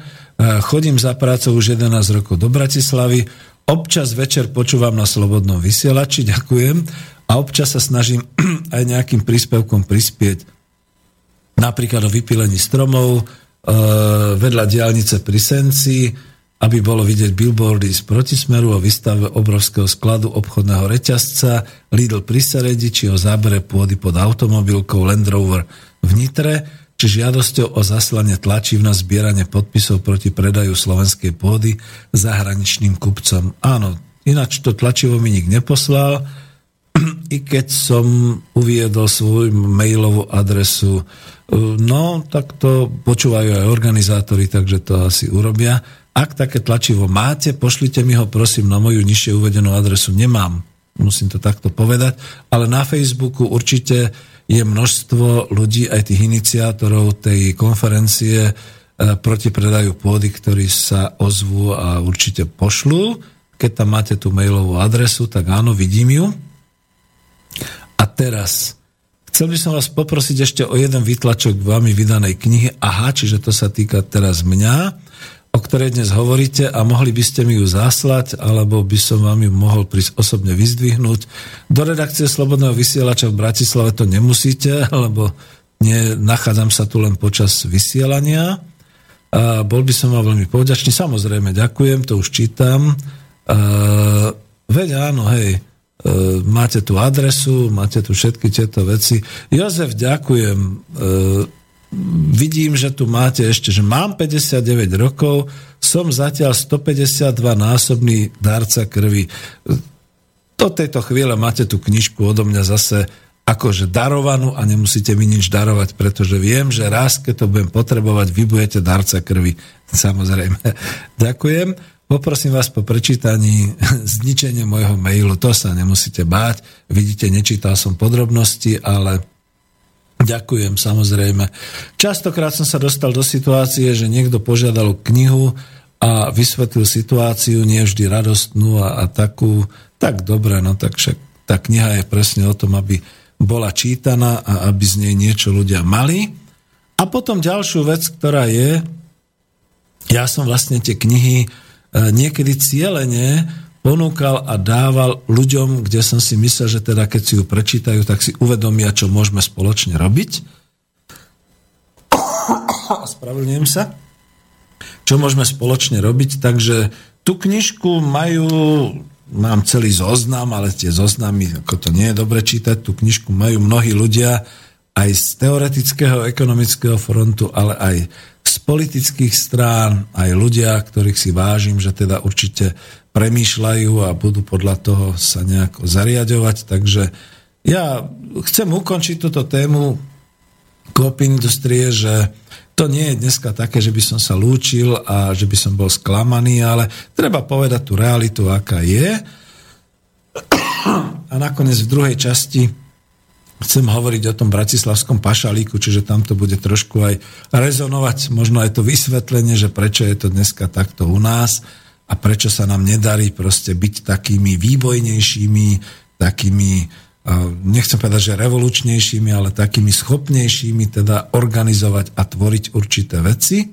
Chodím za prácou už 11 rokov do Bratislavy, občas večer počúvam na Slobodnom vysielači, ďakujem, a občas sa snažím aj nejakým príspevkom prispieť napríklad o vypílení stromov, e, vedľa diálnice pri Senci, aby bolo vidieť billboardy z protismeru o výstave obrovského skladu obchodného reťazca Lidl pri Seredi, či o zábere pôdy pod automobilkou Land Rover v Nitre, či žiadosťou o zaslanie tlačiv na zbieranie podpisov proti predaju slovenskej pôdy zahraničným kupcom. Áno, ináč to tlačivo mi nik neposlal, i keď som uviedol svoju mailovú adresu No, tak to počúvajú aj organizátori, takže to asi urobia. Ak také tlačivo máte, pošlite mi ho prosím na moju nižšie uvedenú adresu. Nemám, musím to takto povedať, ale na Facebooku určite je množstvo ľudí, aj tých iniciátorov tej konferencie e, proti predaju pôdy, ktorí sa ozvú a určite pošlú. Keď tam máte tú mailovú adresu, tak áno, vidím ju. A teraz Chcel by som vás poprosiť ešte o jeden výtlačok vami vydanej knihy. Aha, čiže to sa týka teraz mňa, o ktorej dnes hovoríte a mohli by ste mi ju zaslať, alebo by som vám ju mohol prísť osobne vyzdvihnúť. Do redakcie Slobodného vysielača v Bratislave to nemusíte, lebo nie, nachádzam sa tu len počas vysielania. A bol by som vám veľmi povďačný. Samozrejme, ďakujem, to už čítam. Uh, veď áno, hej, máte tu adresu, máte tu všetky tieto veci. Jozef, ďakujem. E, vidím, že tu máte ešte, že mám 59 rokov, som zatiaľ 152 násobný dárca krvi. Do tejto chvíle máte tú knižku odo mňa zase akože darovanú a nemusíte mi nič darovať, pretože viem, že raz, keď to budem potrebovať, vy budete darca krvi. Samozrejme. Ďakujem. Poprosím vás po prečítaní zničenie môjho mailu, to sa nemusíte báť. Vidíte, nečítal som podrobnosti, ale ďakujem samozrejme. Častokrát som sa dostal do situácie, že niekto požiadal knihu a vysvetlil situáciu, nie vždy radostnú a, a takú, tak dobre, no tak však tá kniha je presne o tom, aby bola čítaná a aby z nej niečo ľudia mali. A potom ďalšiu vec, ktorá je, ja som vlastne tie knihy niekedy cieľene ponúkal a dával ľuďom, kde som si myslel, že teda keď si ju prečítajú, tak si uvedomia, čo môžeme spoločne robiť. Spravedlňujem sa. Čo môžeme spoločne robiť. Takže tú knižku majú, mám celý zoznam, ale tie zoznamy, ako to nie je dobre čítať, tú knižku majú mnohí ľudia aj z teoretického ekonomického frontu, ale aj z politických strán, aj ľudia, ktorých si vážim, že teda určite premýšľajú a budú podľa toho sa nejako zariadovať. Takže ja chcem ukončiť túto tému Coop industrie, že to nie je dneska také, že by som sa lúčil a že by som bol sklamaný, ale treba povedať tú realitu, aká je. A nakoniec v druhej časti chcem hovoriť o tom bratislavskom pašalíku, čiže tam to bude trošku aj rezonovať, možno aj to vysvetlenie, že prečo je to dneska takto u nás a prečo sa nám nedarí proste byť takými výbojnejšími, takými, nechcem povedať, že revolučnejšími, ale takými schopnejšími teda organizovať a tvoriť určité veci.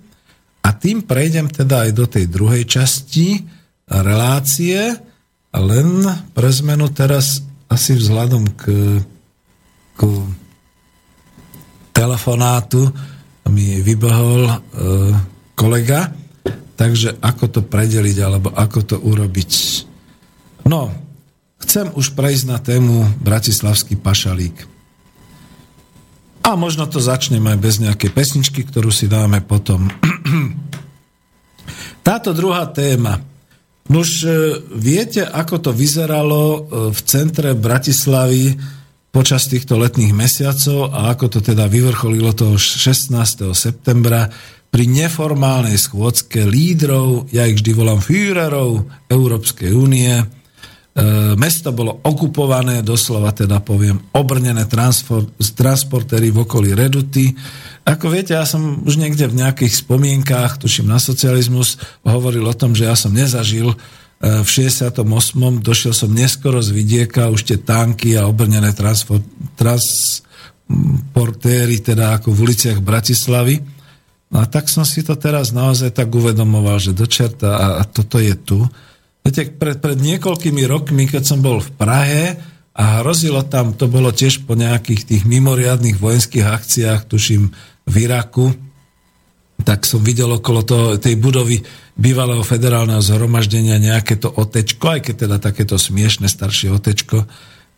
A tým prejdem teda aj do tej druhej časti relácie, len pre zmenu teraz asi vzhľadom k ku telefonátu mi vybehol e, kolega, takže ako to predeliť, alebo ako to urobiť. No, chcem už prejsť na tému Bratislavský pašalík. A možno to začnem aj bez nejakej pesničky, ktorú si dáme potom. Táto druhá téma. Nuž, e, viete, ako to vyzeralo e, v centre Bratislavy počas týchto letných mesiacov a ako to teda vyvrcholilo toho 16. septembra pri neformálnej schôdzke lídrov, ja ich vždy volám Führerov Európskej únie, e, mesto bolo okupované, doslova teda poviem, obrnené transportéry v okolí Reduty, ako viete, ja som už niekde v nejakých spomienkách, tuším na socializmus, hovoril o tom, že ja som nezažil v 68. došiel som neskoro z vidieka, už tie tanky a obrnené transportéry, teda ako v uliciach Bratislavy. No a tak som si to teraz naozaj tak uvedomoval, že dočerta a, a toto je tu. Viete, pred, pred niekoľkými rokmi, keď som bol v Prahe, a hrozilo tam, to bolo tiež po nejakých tých mimoriadných vojenských akciách, tuším, v Iraku, tak som videl okolo toho, tej budovy bývalého federálneho zhromaždenia nejaké to otečko, aj keď teda takéto smiešne staršie otečko,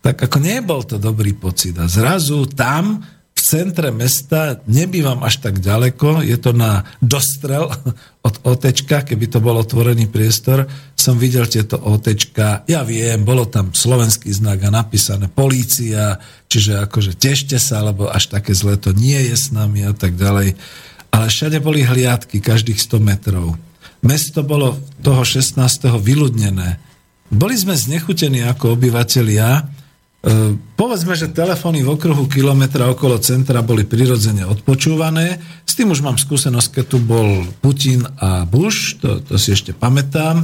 tak ako nebol to dobrý pocit. A zrazu tam v centre mesta, nebývam až tak ďaleko, je to na dostrel od OTčka, keby to bol otvorený priestor, som videl tieto OTčka, ja viem, bolo tam slovenský znak a napísané polícia, čiže akože tešte sa, lebo až také zlé to nie je s nami a tak ďalej. Ale všade boli hliadky, každých 100 metrov. Mesto bolo toho 16. vyľudnené. Boli sme znechutení ako obyvatelia, E, povedzme, že telefóny v okruhu kilometra okolo centra boli prirodzene odpočúvané. S tým už mám skúsenosť, keď tu bol Putin a Bush, to, to si ešte pamätám.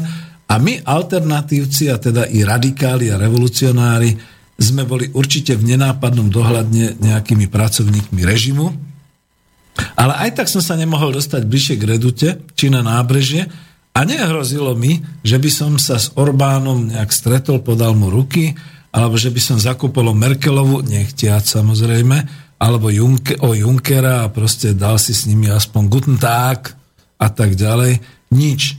A my, alternatívci, a teda i radikáli a revolucionári, sme boli určite v nenápadnom dohľadne nejakými pracovníkmi režimu. Ale aj tak som sa nemohol dostať bližšie k Redute, či na nábrežie, a nehrozilo mi, že by som sa s Orbánom nejak stretol, podal mu ruky, alebo že by som zakúpol Merkelovu, nechtiať samozrejme, alebo Junke, o Junkera a proste dal si s nimi aspoň Guten Tag a tak ďalej. Nič.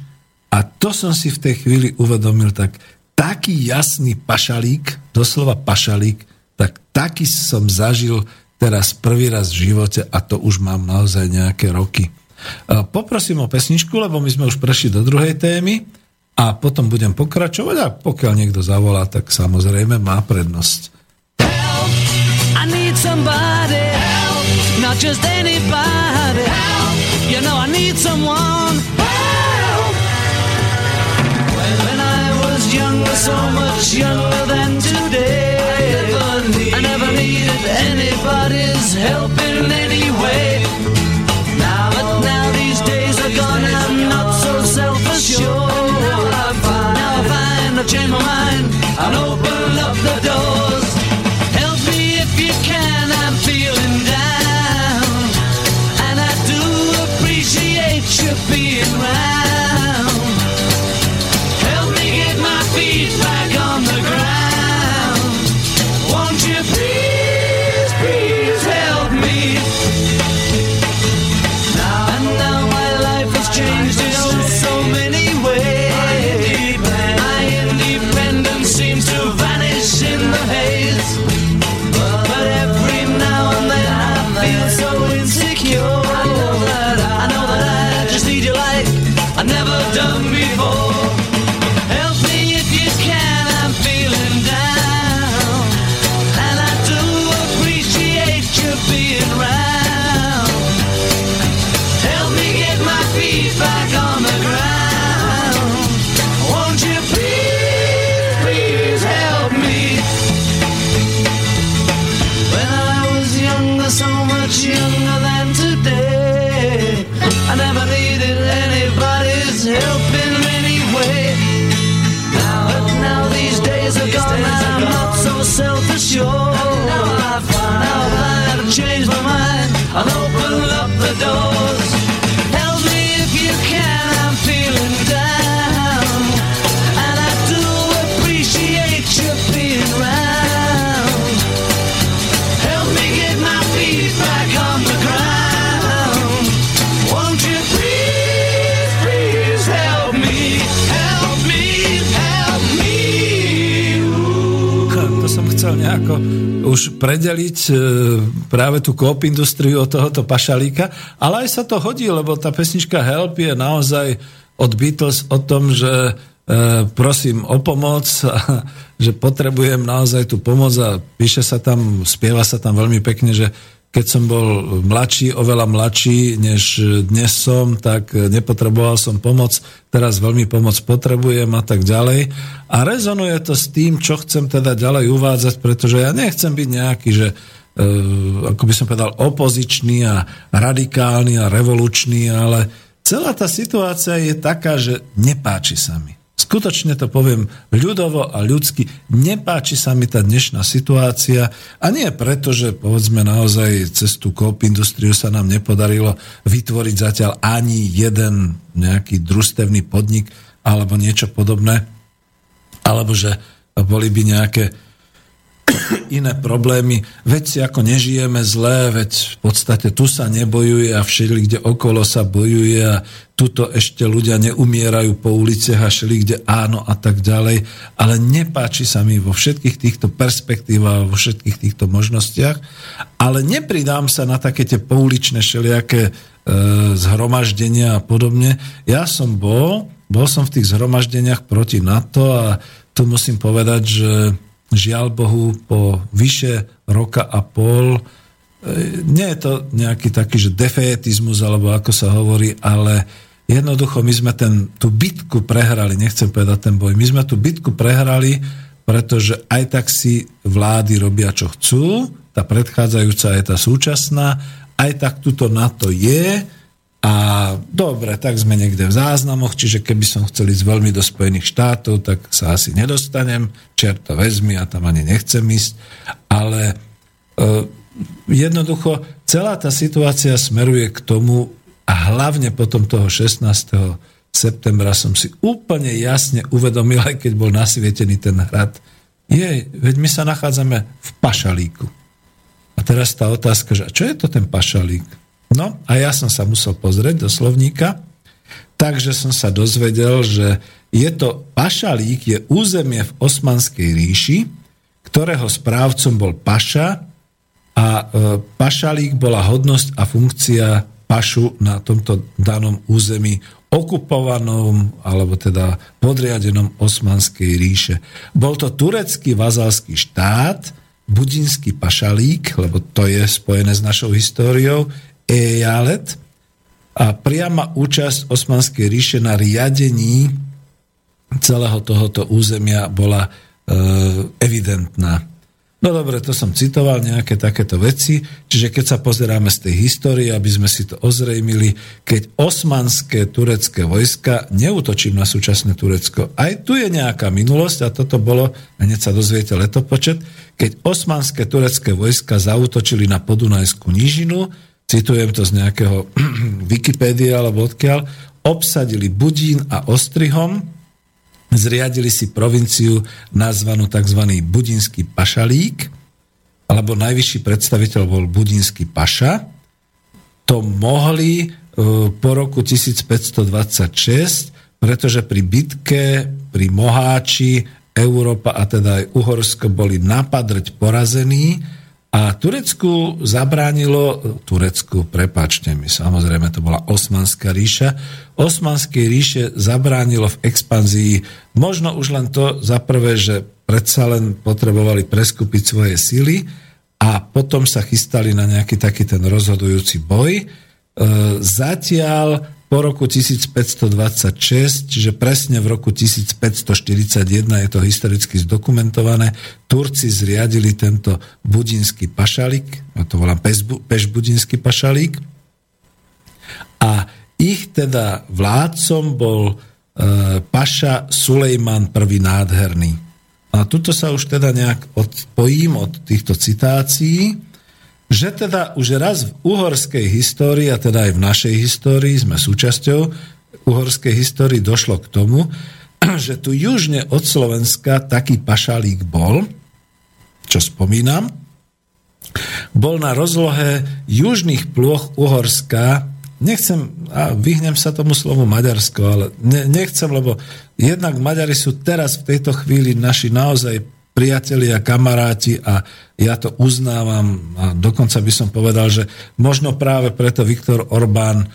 A to som si v tej chvíli uvedomil tak, taký jasný pašalík, doslova pašalík, tak taký som zažil teraz prvý raz v živote a to už mám naozaj nejaké roky. Poprosím o pesničku, lebo my sme už prešli do druhej témy a potom budem pokračovať a pokiaľ niekto zavolá, tak samozrejme má prednosť. Help, I need somebody help, not just anybody help, you know I need someone help. When I was younger, so much younger than today, anybody's help in any way. Now, but now these days are gone, I'm not so self-assured. Now I find now I find I've changed my mind and open up the doors. Nejako už predeliť e, práve tú kóp industriu od tohoto pašalíka, ale aj sa to hodí, lebo tá pesnička Help je naozaj od Beatles o tom, že e, prosím o pomoc, že potrebujem naozaj tú pomoc a píše sa tam, spieva sa tam veľmi pekne, že keď som bol mladší, oveľa mladší, než dnes som, tak nepotreboval som pomoc, teraz veľmi pomoc potrebujem a tak ďalej. A rezonuje to s tým, čo chcem teda ďalej uvádzať, pretože ja nechcem byť nejaký, že e, ako by som povedal, opozičný a radikálny a revolučný, ale celá tá situácia je taká, že nepáči sa mi. Skutočne to poviem ľudovo a ľudsky, nepáči sa mi tá dnešná situácia a nie preto, že povedzme naozaj cez tú kop industriu sa nám nepodarilo vytvoriť zatiaľ ani jeden nejaký družstevný podnik alebo niečo podobné, alebo že boli by nejaké iné problémy. Veď si ako nežijeme zlé, veď v podstate tu sa nebojuje a všeli, kde okolo sa bojuje a tuto ešte ľudia neumierajú po uliciach a všeli, kde áno a tak ďalej. Ale nepáči sa mi vo všetkých týchto perspektívach, vo všetkých týchto možnostiach, ale nepridám sa na také tie pouličné všelijaké e, zhromaždenia a podobne. Ja som bol, bol som v tých zhromaždeniach proti NATO a tu musím povedať, že žiaľ Bohu, po vyše roka a pol, e, nie je to nejaký taký, že defejetizmus, alebo ako sa hovorí, ale jednoducho my sme ten, tú bitku prehrali, nechcem povedať ten boj, my sme tú bitku prehrali, pretože aj tak si vlády robia, čo chcú, tá predchádzajúca je tá súčasná, aj tak tuto na to je, a dobre, tak sme niekde v záznamoch, čiže keby som chcel ísť veľmi do Spojených štátov, tak sa asi nedostanem, čerta vezmi a tam ani nechcem ísť, ale e, jednoducho celá tá situácia smeruje k tomu a hlavne potom toho 16. septembra som si úplne jasne uvedomil, aj keď bol nasvietený ten hrad, je, veď my sa nachádzame v pašalíku. A teraz tá otázka, že čo je to ten pašalík? No a ja som sa musel pozrieť do slovníka, takže som sa dozvedel, že je to pašalík, je územie v Osmanskej ríši, ktorého správcom bol paša a e, pašalík bola hodnosť a funkcia pašu na tomto danom území okupovanom alebo teda podriadenom Osmanskej ríše. Bol to turecký vazalský štát, budinský pašalík, lebo to je spojené s našou históriou, ejalet a priama účasť Osmanskej ríše na riadení celého tohoto územia bola e, evidentná. No dobre, to som citoval nejaké takéto veci, čiže keď sa pozeráme z tej histórie, aby sme si to ozrejmili, keď osmanské turecké vojska, neutočím na súčasné Turecko, aj tu je nejaká minulosť a toto bolo, hneď sa dozviete letopočet, keď osmanské turecké vojska zautočili na Podunajskú nížinu, citujem to z nejakého Wikipédia alebo odkiaľ, obsadili Budín a Ostrihom, zriadili si provinciu nazvanú tzv. Budinský pašalík, alebo najvyšší predstaviteľ bol Budinský paša. To mohli e, po roku 1526, pretože pri bitke, pri Moháči, Európa a teda aj Uhorsko boli napadrť porazení, a Turecku zabránilo, Turecku, prepačte mi, samozrejme to bola Osmanská ríša, Osmanskej ríše zabránilo v expanzii možno už len to za prvé, že predsa len potrebovali preskúpiť svoje síly a potom sa chystali na nejaký taký ten rozhodujúci boj. E, zatiaľ po roku 1526, čiže presne v roku 1541 je to historicky zdokumentované, Turci zriadili tento budinský pašalík, ja to volám Peš budinský pašalík, a ich teda vládcom bol e, paša Sulejman I nádherný. A tuto sa už teda nejak odpojím od týchto citácií, že teda už raz v uhorskej histórii, a teda aj v našej histórii, sme súčasťou uhorskej histórii, došlo k tomu, že tu južne od Slovenska taký pašalík bol, čo spomínam, bol na rozlohe južných plôch Uhorska, nechcem, a vyhnem sa tomu slovu Maďarsko, ale ne, nechcem, lebo jednak Maďari sú teraz v tejto chvíli naši naozaj priatelia, kamaráti a ja to uznávam a dokonca by som povedal, že možno práve preto Viktor Orbán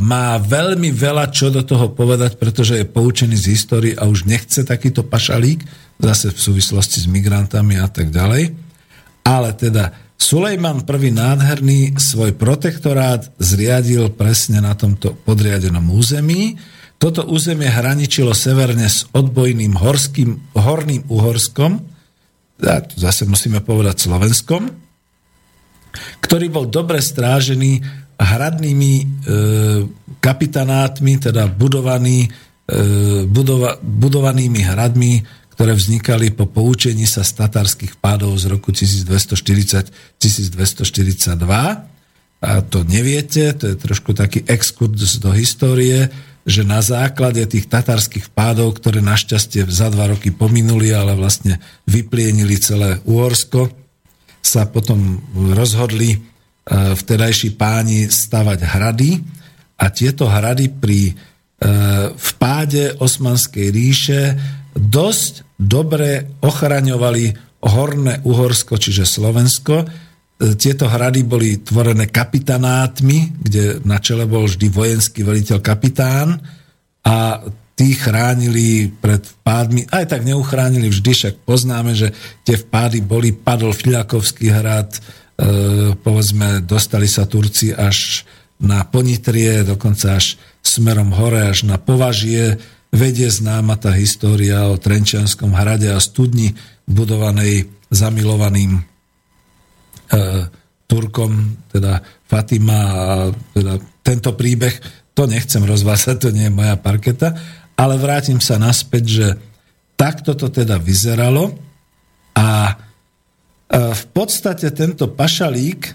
má veľmi veľa čo do toho povedať, pretože je poučený z histórie a už nechce takýto pašalík, zase v súvislosti s migrantami a tak ďalej. Ale teda Sulejman prvý nádherný svoj protektorát zriadil presne na tomto podriadenom území. Toto územie hraničilo severne s odbojným horským, horným Uhorskom, a tu zase musíme povedať Slovenskom, ktorý bol dobre strážený hradnými e, kapitanátmi, teda budovaný, e, budova, budovanými hradmi, ktoré vznikali po poučení sa z tatárskych pádov z roku 1240-1242. A to neviete, to je trošku taký exkurs do histórie, že na základe tých tatárskych pádov, ktoré našťastie za dva roky pominuli, ale vlastne vyplienili celé Uhorsko, sa potom rozhodli e, vtedajší páni stavať hrady a tieto hrady pri e, vpáde Osmanskej ríše dosť dobre ochraňovali Horné Uhorsko, čiže Slovensko. Tieto hrady boli tvorené kapitanátmi, kde na čele bol vždy vojenský veliteľ kapitán. A tí chránili pred vpádmi, aj tak neuchránili vždy, však poznáme, že tie vpády boli, padol Filiakovský hrad, e, povedzme, dostali sa Turci až na Ponitrie, dokonca až smerom hore, až na Považie, vedie známa tá história o Trenčianskom hrade a studni budovanej zamilovaným Turkom, teda Fatima a teda tento príbeh, to nechcem rozvázať, to nie je moja parketa, ale vrátim sa naspäť, že takto to teda vyzeralo a v podstate tento pašalík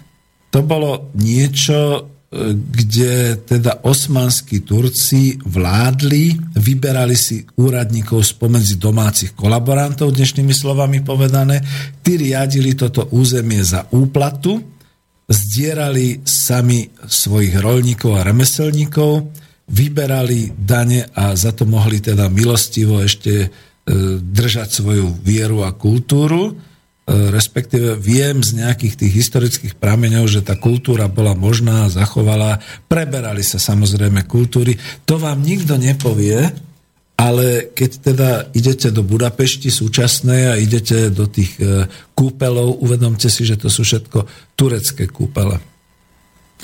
to bolo niečo, e, kde teda osmanskí Turci vládli, vyberali si úradníkov spomedzi domácich kolaborantov, dnešnými slovami povedané, tí riadili toto územie za úplatu, zdierali sami svojich rolníkov a remeselníkov, vyberali dane a za to mohli teda milostivo ešte e, držať svoju vieru a kultúru, respektíve viem z nejakých tých historických prameňov, že tá kultúra bola možná, zachovala, preberali sa samozrejme kultúry. To vám nikto nepovie, ale keď teda idete do Budapešti súčasnej a idete do tých e, kúpelov, uvedomte si, že to sú všetko turecké kúpele.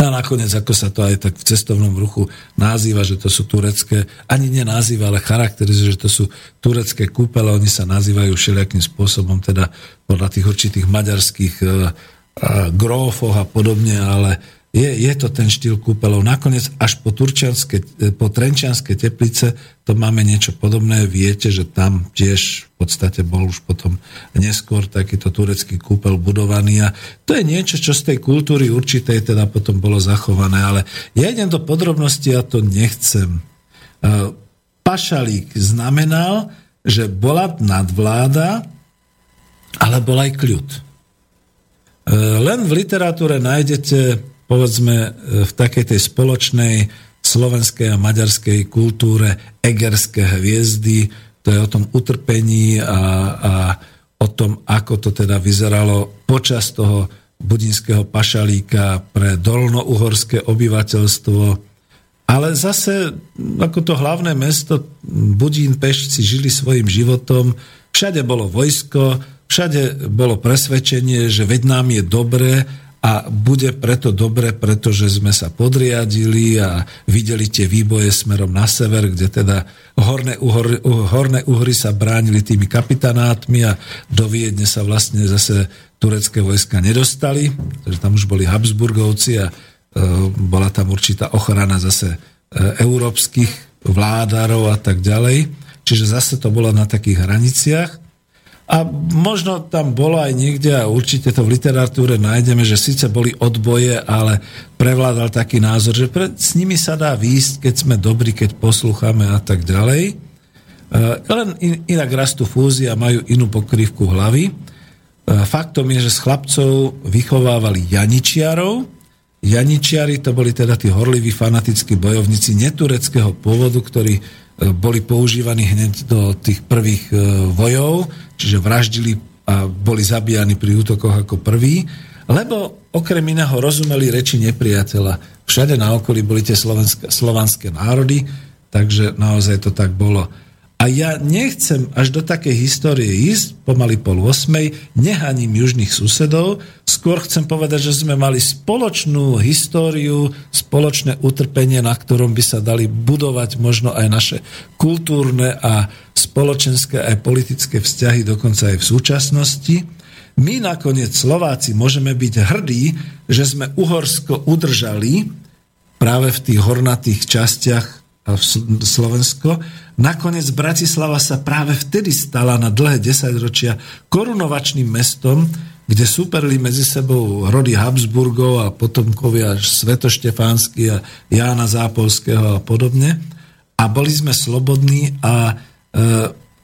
A nakoniec, ako sa to aj tak v cestovnom ruchu nazýva, že to sú turecké, ani nenazýva, ale charakterizuje, že to sú turecké kúpele, oni sa nazývajú všelijakým spôsobom, teda podľa tých určitých maďarských e, grófoch a podobne, ale je, je to ten štýl kúpelov. Nakoniec až po, turčianske, po Trenčianske teplice to máme niečo podobné. Viete, že tam tiež v podstate bol už potom neskôr takýto turecký kúpel budovaný a to je niečo, čo z tej kultúry určitej teda potom bolo zachované. Ale ja idem do podrobnosti a to nechcem. E, pašalík znamenal, že bola nadvláda, ale bol aj kľud. E, len v literatúre nájdete povedzme e, v takej tej spoločnej slovenskej a maďarskej kultúre egerské hviezdy, to je o tom utrpení a, a o tom, ako to teda vyzeralo počas toho budinského pašalíka pre dolnouhorské obyvateľstvo. Ale zase, ako to hlavné mesto, Budín, Pešci žili svojim životom, všade bolo vojsko, všade bolo presvedčenie, že veď nám je dobré a bude preto dobre, pretože sme sa podriadili a videli tie výboje smerom na sever, kde teda horné, uhor, horné uhry sa bránili tými kapitanátmi a do Viedne sa vlastne zase turecké vojska nedostali, takže tam už boli Habsburgovci a e, bola tam určitá ochrana zase e, európskych vládarov a tak ďalej. Čiže zase to bolo na takých hraniciach. A možno tam bolo aj niekde, a určite to v literatúre nájdeme, že síce boli odboje, ale prevládal taký názor, že pre, s nimi sa dá výjsť, keď sme dobrí, keď poslúchame a tak ďalej. E, len in, inak rastú fúzia, majú inú pokrývku hlavy. E, faktom je, že z chlapcov vychovávali janičiarov. Janičiari to boli teda tí horliví fanatickí bojovníci netureckého pôvodu, ktorí boli používaní hneď do tých prvých e, vojov, čiže vraždili a boli zabíjani pri útokoch ako prví, lebo okrem iného rozumeli reči nepriateľa. Všade na okolí boli tie slovanské národy, takže naozaj to tak bolo. A ja nechcem až do takej histórie ísť, pomaly pol osmej, nehaním južných susedov, skôr chcem povedať, že sme mali spoločnú históriu, spoločné utrpenie, na ktorom by sa dali budovať možno aj naše kultúrne a spoločenské aj politické vzťahy, dokonca aj v súčasnosti. My nakoniec Slováci môžeme byť hrdí, že sme Uhorsko udržali práve v tých hornatých častiach Slovensko. Nakoniec Bratislava sa práve vtedy stala na dlhé desaťročia korunovačným mestom, kde superli medzi sebou rody Habsburgov a potomkovia Svetoštefánsky a Jána Zápolského a podobne. A boli sme slobodní a e,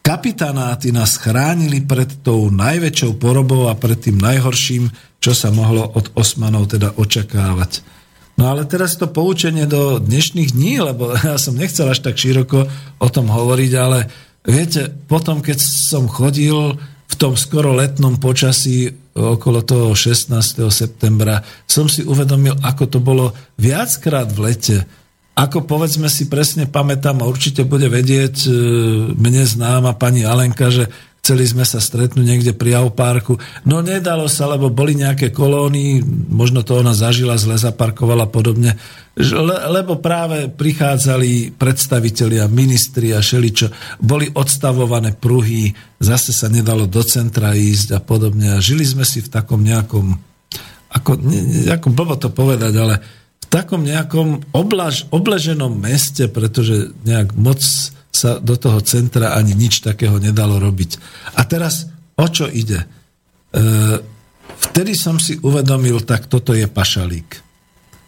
kapitánáty nás chránili pred tou najväčšou porobou a pred tým najhorším, čo sa mohlo od Osmanov teda očakávať. No ale teraz to poučenie do dnešných dní, lebo ja som nechcel až tak široko o tom hovoriť, ale viete, potom keď som chodil v tom skoro letnom počasí okolo toho 16. septembra, som si uvedomil, ako to bolo viackrát v lete. Ako povedzme si presne pamätám, a určite bude vedieť e, mne známa pani Alenka, že chceli sme sa stretnúť niekde pri Aupárku. No nedalo sa, lebo boli nejaké kolóny, možno to ona zažila, zle zaparkovala podobne, le, lebo práve prichádzali predstavitelia, ministri a šeličo, boli odstavované pruhy, zase sa nedalo do centra ísť a podobne. A žili sme si v takom nejakom, ako, ne, ako blbo to povedať, ale v takom nejakom oblaž, obleženom meste, pretože nejak moc sa do toho centra ani nič takého nedalo robiť. A teraz, o čo ide? E, vtedy som si uvedomil, tak toto je pašalík.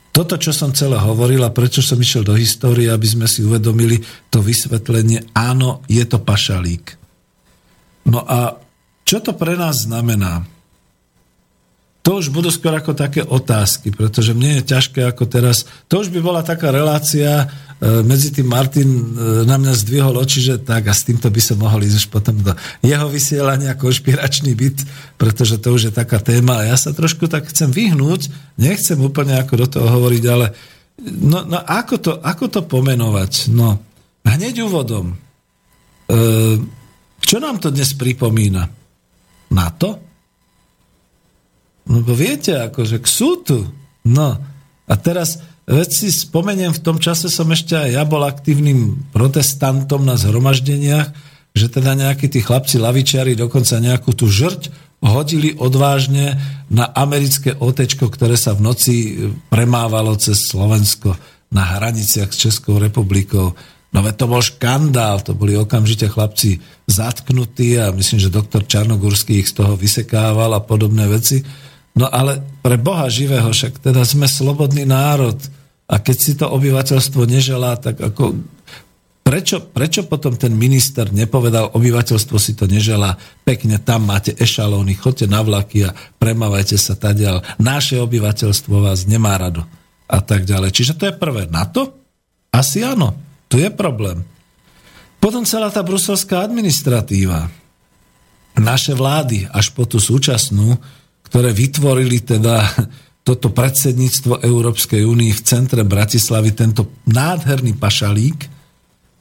Toto, čo som celé hovoril a prečo som išiel do histórie, aby sme si uvedomili to vysvetlenie, áno, je to pašalík. No a čo to pre nás znamená? To už budú skôr ako také otázky, pretože mne je ťažké ako teraz. To už by bola taká relácia, medzi tým Martin e, na mňa zdvihol oči, že tak a s týmto by som mohol ísť už potom do jeho vysielania konšpiračný byt, pretože to už je taká téma a ja sa trošku tak chcem vyhnúť, nechcem úplne ako do toho hovoriť, ale no, no ako, to, ako to pomenovať? No, hneď úvodom. E, čo nám to dnes pripomína? Na to? No bo viete, akože k sútu. No, a teraz Veď si spomeniem, v tom čase som ešte aj ja bol aktívnym protestantom na zhromaždeniach, že teda nejakí tí chlapci lavičiari dokonca nejakú tú žrť hodili odvážne na americké otečko, ktoré sa v noci premávalo cez Slovensko na hraniciach s Českou republikou. No veď to bol škandál, to boli okamžite chlapci zatknutí a myslím, že doktor Čarnogurský ich z toho vysekával a podobné veci. No ale pre Boha živého, však teda sme slobodný národ, a keď si to obyvateľstvo neželá, tak ako... Prečo, prečo potom ten minister nepovedal, obyvateľstvo si to neželá, pekne tam máte ešalóny, chodte na vlaky a premávajte sa tadiaľ. Naše obyvateľstvo vás nemá rado. A tak ďalej. Čiže to je prvé. Na to? Asi áno. Tu je problém. Potom celá tá bruselská administratíva. Naše vlády, až po tú súčasnú, ktoré vytvorili teda toto predsedníctvo Európskej únii v centre Bratislavy, tento nádherný pašalík,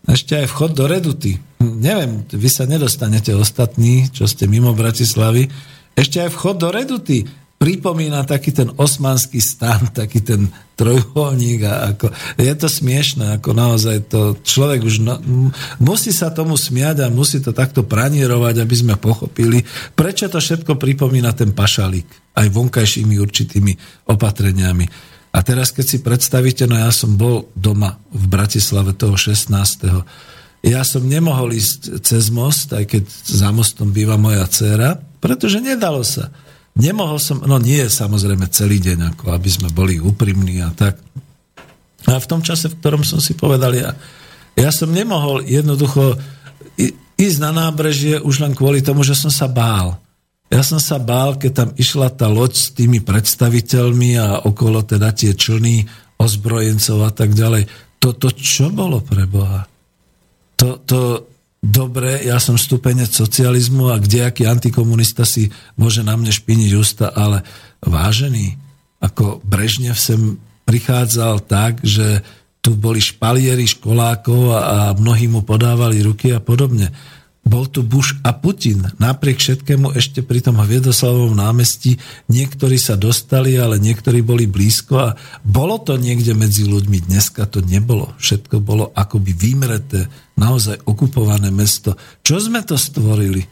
ešte aj vchod do Reduty. Neviem, vy sa nedostanete ostatní, čo ste mimo Bratislavy, ešte aj vchod do Reduty pripomína taký ten osmanský stan, taký ten trojuholník a ako, je to smiešné, ako naozaj to človek už no, musí sa tomu smiať a musí to takto pranierovať, aby sme pochopili, prečo to všetko pripomína ten pašalík, aj vonkajšími určitými opatreniami. A teraz, keď si predstavíte, no ja som bol doma v Bratislave toho 16. Ja som nemohol ísť cez most, aj keď za mostom býva moja dcéra, pretože nedalo sa Nemohol som, no nie samozrejme celý deň, ako aby sme boli úprimní a tak. A v tom čase, v ktorom som si povedal, ja, ja som nemohol jednoducho ísť na nábrežie už len kvôli tomu, že som sa bál. Ja som sa bál, keď tam išla tá loď s tými predstaviteľmi a okolo teda tie člny ozbrojencov a tak ďalej. Toto čo bolo pre Boha? To, to, dobre, ja som stupenec socializmu a kde aký antikomunista si môže na mne špiniť ústa, ale vážený, ako Brežnev sem prichádzal tak, že tu boli špalieri školákov a, a mnohí mu podávali ruky a podobne. Bol tu Bush a Putin. Napriek všetkému ešte pri tom Hviedoslavovom námestí niektorí sa dostali, ale niektorí boli blízko a bolo to niekde medzi ľuďmi. Dneska to nebolo. Všetko bolo akoby vymreté, naozaj okupované mesto. Čo sme to stvorili?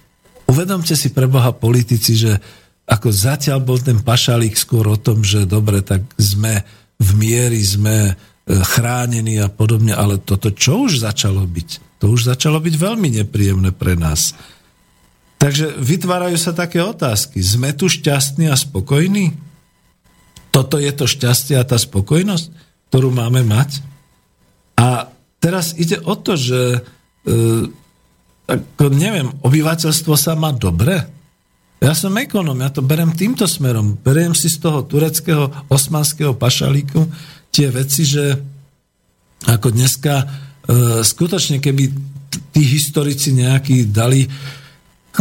Uvedomte si pre Boha politici, že ako zatiaľ bol ten pašalík skôr o tom, že dobre, tak sme v miery, sme chránení a podobne, ale toto čo už začalo byť? To už začalo byť veľmi nepríjemné pre nás. Takže vytvárajú sa také otázky. Sme tu šťastní a spokojní? Toto je to šťastie a tá spokojnosť, ktorú máme mať? A teraz ide o to, že e, ako neviem, obyvateľstvo sa má dobre? Ja som ekonom, ja to berem týmto smerom. Beriem si z toho tureckého osmanského pašalíku, tie veci, že ako dneska e, skutočne, keby tí historici nejakí dali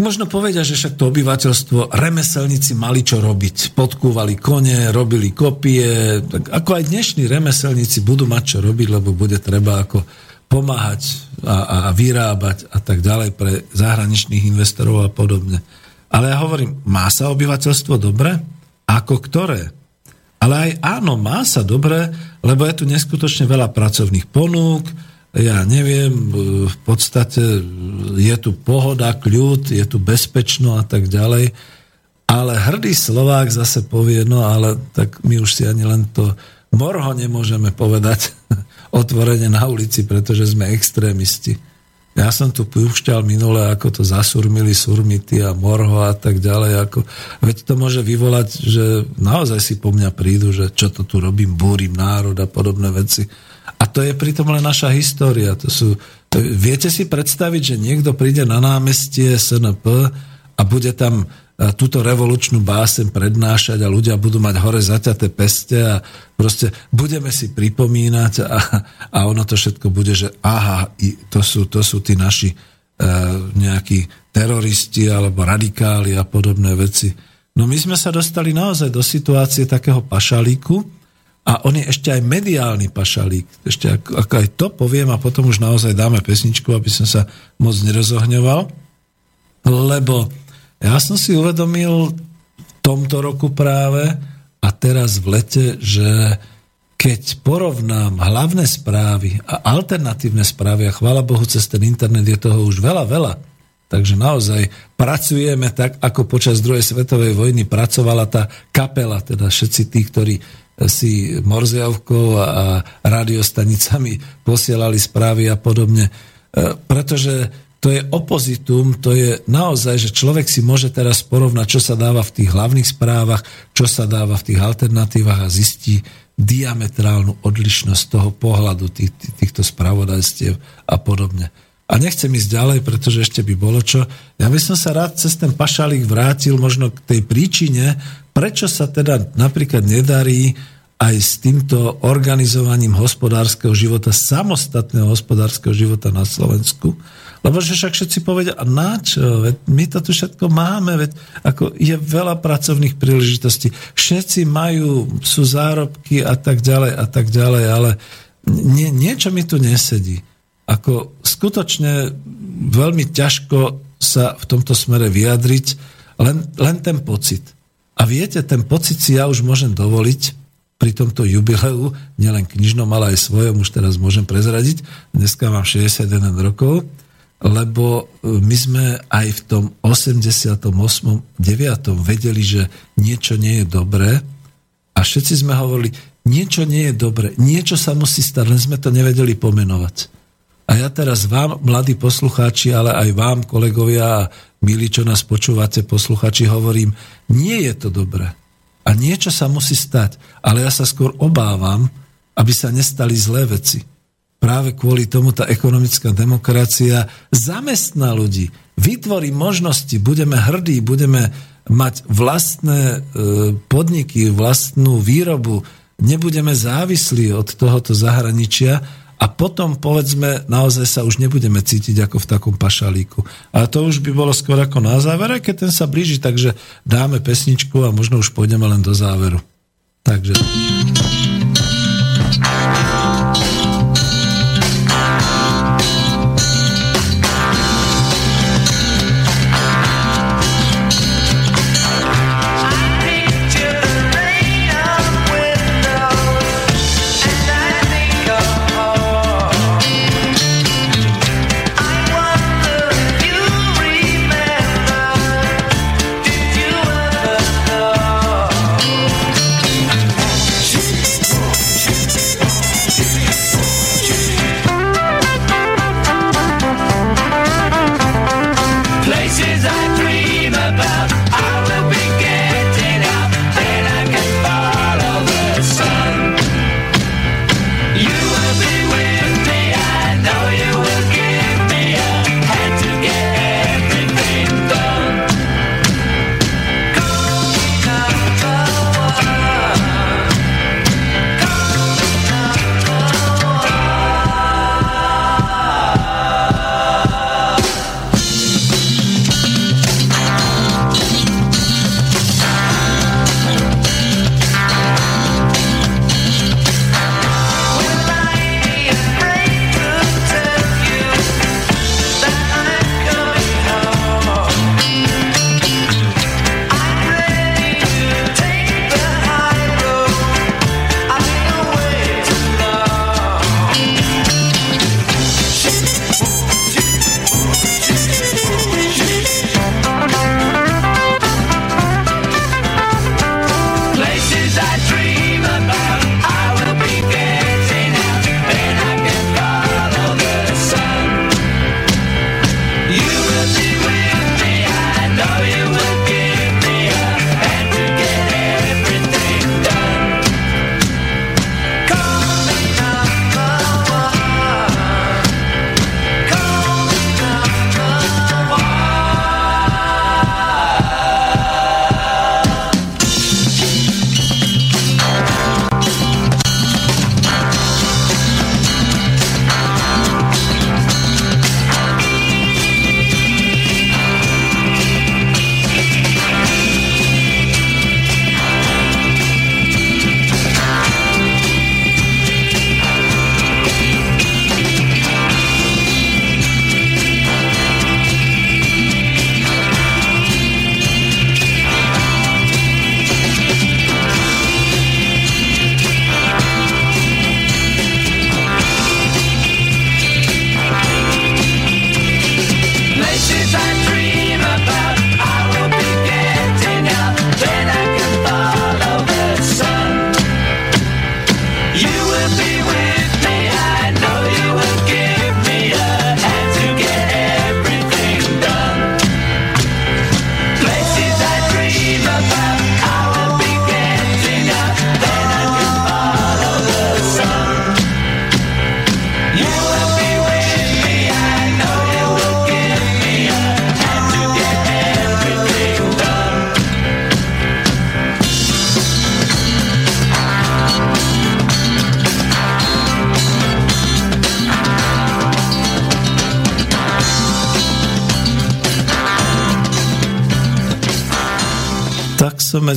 možno povedia, že však to obyvateľstvo, remeselníci mali čo robiť. Podkúvali kone, robili kopie, tak ako aj dnešní remeselníci budú mať čo robiť, lebo bude treba ako pomáhať a, a vyrábať a tak ďalej pre zahraničných investorov a podobne. Ale ja hovorím, má sa obyvateľstvo dobre? Ako ktoré? Ale aj áno, má sa dobre, lebo je tu neskutočne veľa pracovných ponúk, ja neviem, v podstate je tu pohoda, kľud, je tu bezpečno a tak ďalej. Ale hrdý Slovák zase povie, no ale tak my už si ani len to morho nemôžeme povedať otvorene na ulici, pretože sme extrémisti. Ja som tu púšťal minule, ako to zasurmili surmity a morho a tak ďalej. Ako, veď to môže vyvolať, že naozaj si po mňa prídu, že čo to tu robím, búrim národ a podobné veci. A to je pritom len naša história. To sú, to, viete si predstaviť, že niekto príde na námestie SNP a bude tam túto revolučnú básen prednášať a ľudia budú mať hore zaťaté peste a proste budeme si pripomínať a, a ono to všetko bude, že aha, to sú, to sú tí naši e, nejakí teroristi alebo radikáli a podobné veci. No my sme sa dostali naozaj do situácie takého pašalíku a on je ešte aj mediálny pašalík. Ešte ako, ako aj to poviem a potom už naozaj dáme pesničku, aby som sa moc nerozohňoval, lebo ja som si uvedomil v tomto roku práve a teraz v lete, že keď porovnám hlavné správy a alternatívne správy, a chvála Bohu, cez ten internet je toho už veľa, veľa, takže naozaj pracujeme tak, ako počas druhej svetovej vojny pracovala tá kapela, teda všetci tí, ktorí si Morzeovkou a radiostanicami posielali správy a podobne. E, pretože to je opozitum, to je naozaj, že človek si môže teraz porovnať, čo sa dáva v tých hlavných správach, čo sa dáva v tých alternatívach a zistí diametrálnu odlišnosť toho pohľadu tých, týchto spravodajstiev a podobne. A nechcem ísť ďalej, pretože ešte by bolo čo. Ja by som sa rád cez ten pašalík vrátil možno k tej príčine, prečo sa teda napríklad nedarí aj s týmto organizovaním hospodárskeho života, samostatného hospodárskeho života na Slovensku, lebo že však všetci povedia, a na čo? Veď my to tu všetko máme, veď ako je veľa pracovných príležitostí. Všetci majú, sú zárobky a tak ďalej a tak ďalej, ale nie, niečo mi tu nesedí. Ako skutočne veľmi ťažko sa v tomto smere vyjadriť, len, len ten pocit. A viete, ten pocit si ja už môžem dovoliť pri tomto jubileu, nielen knižnom, ale aj svojom, už teraz môžem prezradiť. Dneska mám 61 rokov lebo e, my sme aj v tom 88. 9. vedeli, že niečo nie je dobré a všetci sme hovorili, niečo nie je dobré, niečo sa musí stať, len sme to nevedeli pomenovať. A ja teraz vám, mladí poslucháči, ale aj vám, kolegovia a milí, čo nás počúvate, poslucháči, hovorím, nie je to dobré. A niečo sa musí stať. Ale ja sa skôr obávam, aby sa nestali zlé veci práve kvôli tomu tá ekonomická demokracia zamestná ľudí, vytvorí možnosti, budeme hrdí, budeme mať vlastné e, podniky, vlastnú výrobu, nebudeme závislí od tohoto zahraničia a potom, povedzme, naozaj sa už nebudeme cítiť ako v takom pašalíku. A to už by bolo skôr ako na záver, keď ten sa blíži, takže dáme pesničku a možno už pôjdeme len do záveru. Takže...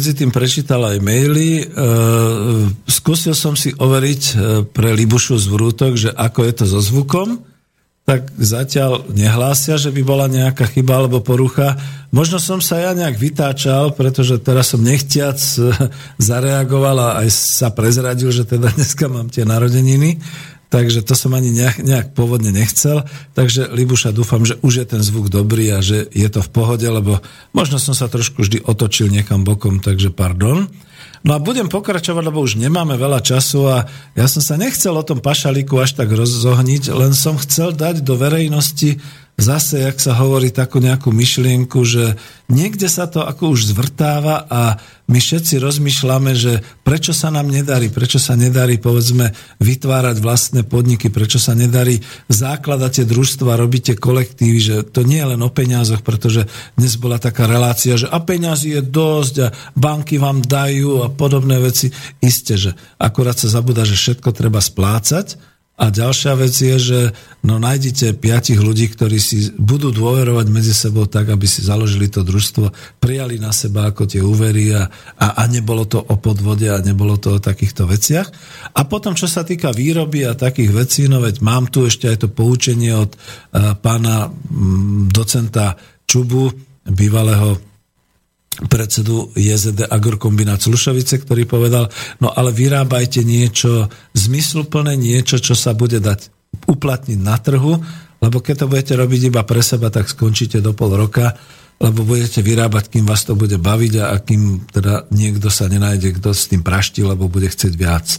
medzi tým prečítal aj maily. E, skúsil som si overiť e, pre Libušu z Vrútok, že ako je to so zvukom, tak zatiaľ nehlásia, že by bola nejaká chyba alebo porucha. Možno som sa ja nejak vytáčal, pretože teraz som nechtiac e, zareagoval a aj sa prezradil, že teda dneska mám tie narodeniny takže to som ani nejak, nejak pôvodne nechcel. Takže Libuša, dúfam, že už je ten zvuk dobrý a že je to v pohode, lebo možno som sa trošku vždy otočil niekam bokom, takže pardon. No a budem pokračovať, lebo už nemáme veľa času a ja som sa nechcel o tom pašalíku až tak rozohniť, len som chcel dať do verejnosti zase, jak sa hovorí, takú nejakú myšlienku, že niekde sa to ako už zvrtáva a my všetci rozmýšľame, že prečo sa nám nedarí, prečo sa nedarí, povedzme, vytvárať vlastné podniky, prečo sa nedarí zakladať tie družstva, robíte kolektívy, že to nie je len o peniazoch, pretože dnes bola taká relácia, že a peniazy je dosť a banky vám dajú a podobné veci. Isté, že akurát sa zabúda, že všetko treba splácať, a ďalšia vec je, že no nájdete piatich ľudí, ktorí si budú dôverovať medzi sebou tak, aby si založili to družstvo, prijali na seba ako tie úvery a, a, a nebolo to o podvode a nebolo to o takýchto veciach. A potom, čo sa týka výroby a takých vecí, no veď mám tu ešte aj to poučenie od uh, pána um, docenta Čubu, bývalého predsedu JZD Agrokombinát Slušovice, ktorý povedal, no ale vyrábajte niečo zmysluplné, niečo, čo sa bude dať uplatniť na trhu, lebo keď to budete robiť iba pre seba, tak skončíte do pol roka, lebo budete vyrábať, kým vás to bude baviť a kým teda niekto sa nenájde, kto s tým praští, lebo bude chcieť viac.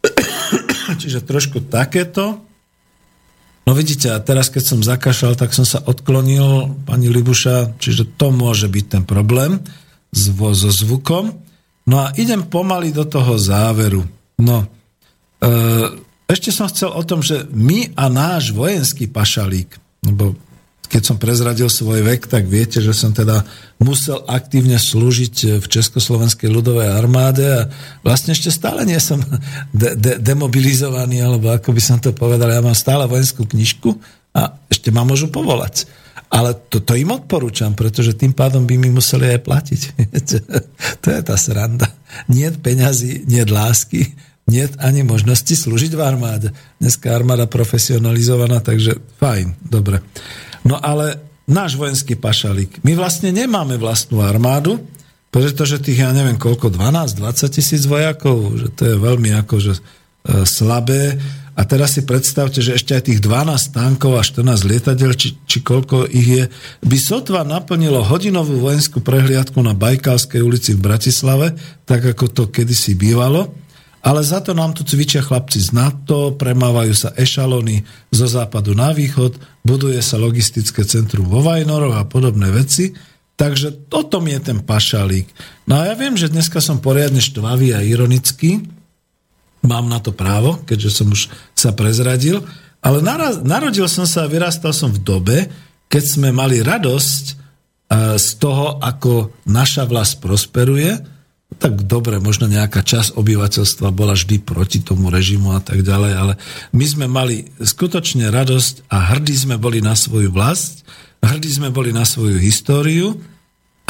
Čiže trošku takéto. No vidíte, a teraz keď som zakašal, tak som sa odklonil, pani Libuša, čiže to môže byť ten problém so zvukom. No a idem pomaly do toho záveru. No, e, ešte som chcel o tom, že my a náš vojenský pašalík, lebo keď som prezradil svoj vek, tak viete, že som teda musel aktívne slúžiť v Československej ľudovej armáde a vlastne ešte stále nie som de- de- demobilizovaný, alebo ako by som to povedal, ja mám stále vojenskú knižku a ešte ma môžu povolať. Ale to, to im odporúčam, pretože tým pádom by mi museli aj platiť. to je tá sranda. Nie peňazí, nie lásky, nie ani možnosti slúžiť v armáde. Dneska armáda profesionalizovaná, takže fajn, dobre. No ale náš vojenský pašalík, my vlastne nemáme vlastnú armádu, pretože tých, ja neviem koľko, 12-20 tisíc vojakov, že to je veľmi akože slabé. A teraz si predstavte, že ešte aj tých 12 tankov a 14 lietadiel, či, či koľko ich je, by sotva naplnilo hodinovú vojenskú prehliadku na Bajkalskej ulici v Bratislave, tak ako to kedysi bývalo ale za to nám tu cvičia chlapci z NATO, premávajú sa ešalony zo západu na východ, buduje sa logistické centrum vo Vajnoroch a podobné veci. Takže o tom je ten pašalík. No a ja viem, že dneska som poriadne štvavý a ironický. Mám na to právo, keďže som už sa prezradil. Ale naraz, narodil som sa a vyrastal som v dobe, keď sme mali radosť e, z toho, ako naša vlast prosperuje, tak dobre, možno nejaká časť obyvateľstva bola vždy proti tomu režimu a tak ďalej, ale my sme mali skutočne radosť a hrdí sme boli na svoju vlast, hrdí sme boli na svoju históriu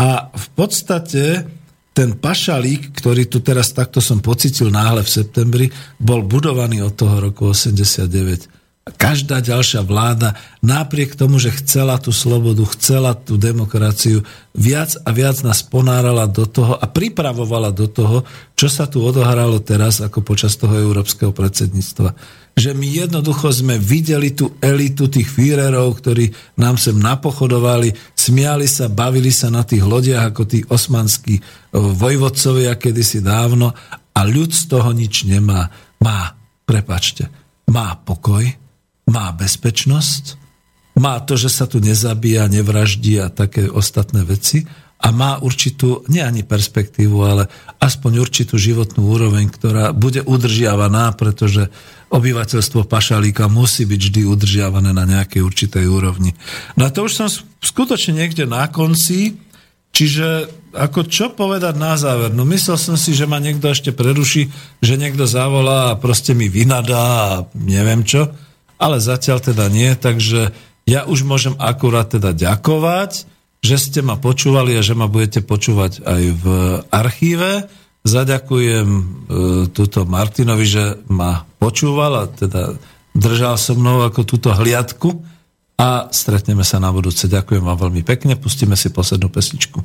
a v podstate ten pašalík, ktorý tu teraz takto som pocitil náhle v septembri, bol budovaný od toho roku 89 každá ďalšia vláda, napriek tomu, že chcela tú slobodu, chcela tú demokraciu, viac a viac nás ponárala do toho a pripravovala do toho, čo sa tu odohralo teraz ako počas toho európskeho predsedníctva. Že my jednoducho sme videli tú elitu tých Führerov, ktorí nám sem napochodovali, smiali sa, bavili sa na tých lodiach ako tí osmanskí vojvodcovia kedysi dávno a ľud z toho nič nemá. Má, prepačte, má pokoj, má bezpečnosť, má to, že sa tu nezabíja, nevraždí a také ostatné veci a má určitú, nie ani perspektívu, ale aspoň určitú životnú úroveň, ktorá bude udržiavaná, pretože obyvateľstvo pašalíka musí byť vždy udržiavané na nejakej určitej úrovni. No a to už som skutočne niekde na konci, čiže ako čo povedať na záver? No myslel som si, že ma niekto ešte preruší, že niekto zavolá a proste mi vynadá a neviem čo ale zatiaľ teda nie, takže ja už môžem akurát teda ďakovať že ste ma počúvali a že ma budete počúvať aj v archíve. Zaďakujem e, túto Martinovi, že ma počúval a teda držal so mnou ako túto hliadku a stretneme sa na budúce. Ďakujem vám veľmi pekne, pustíme si poslednú pesničku.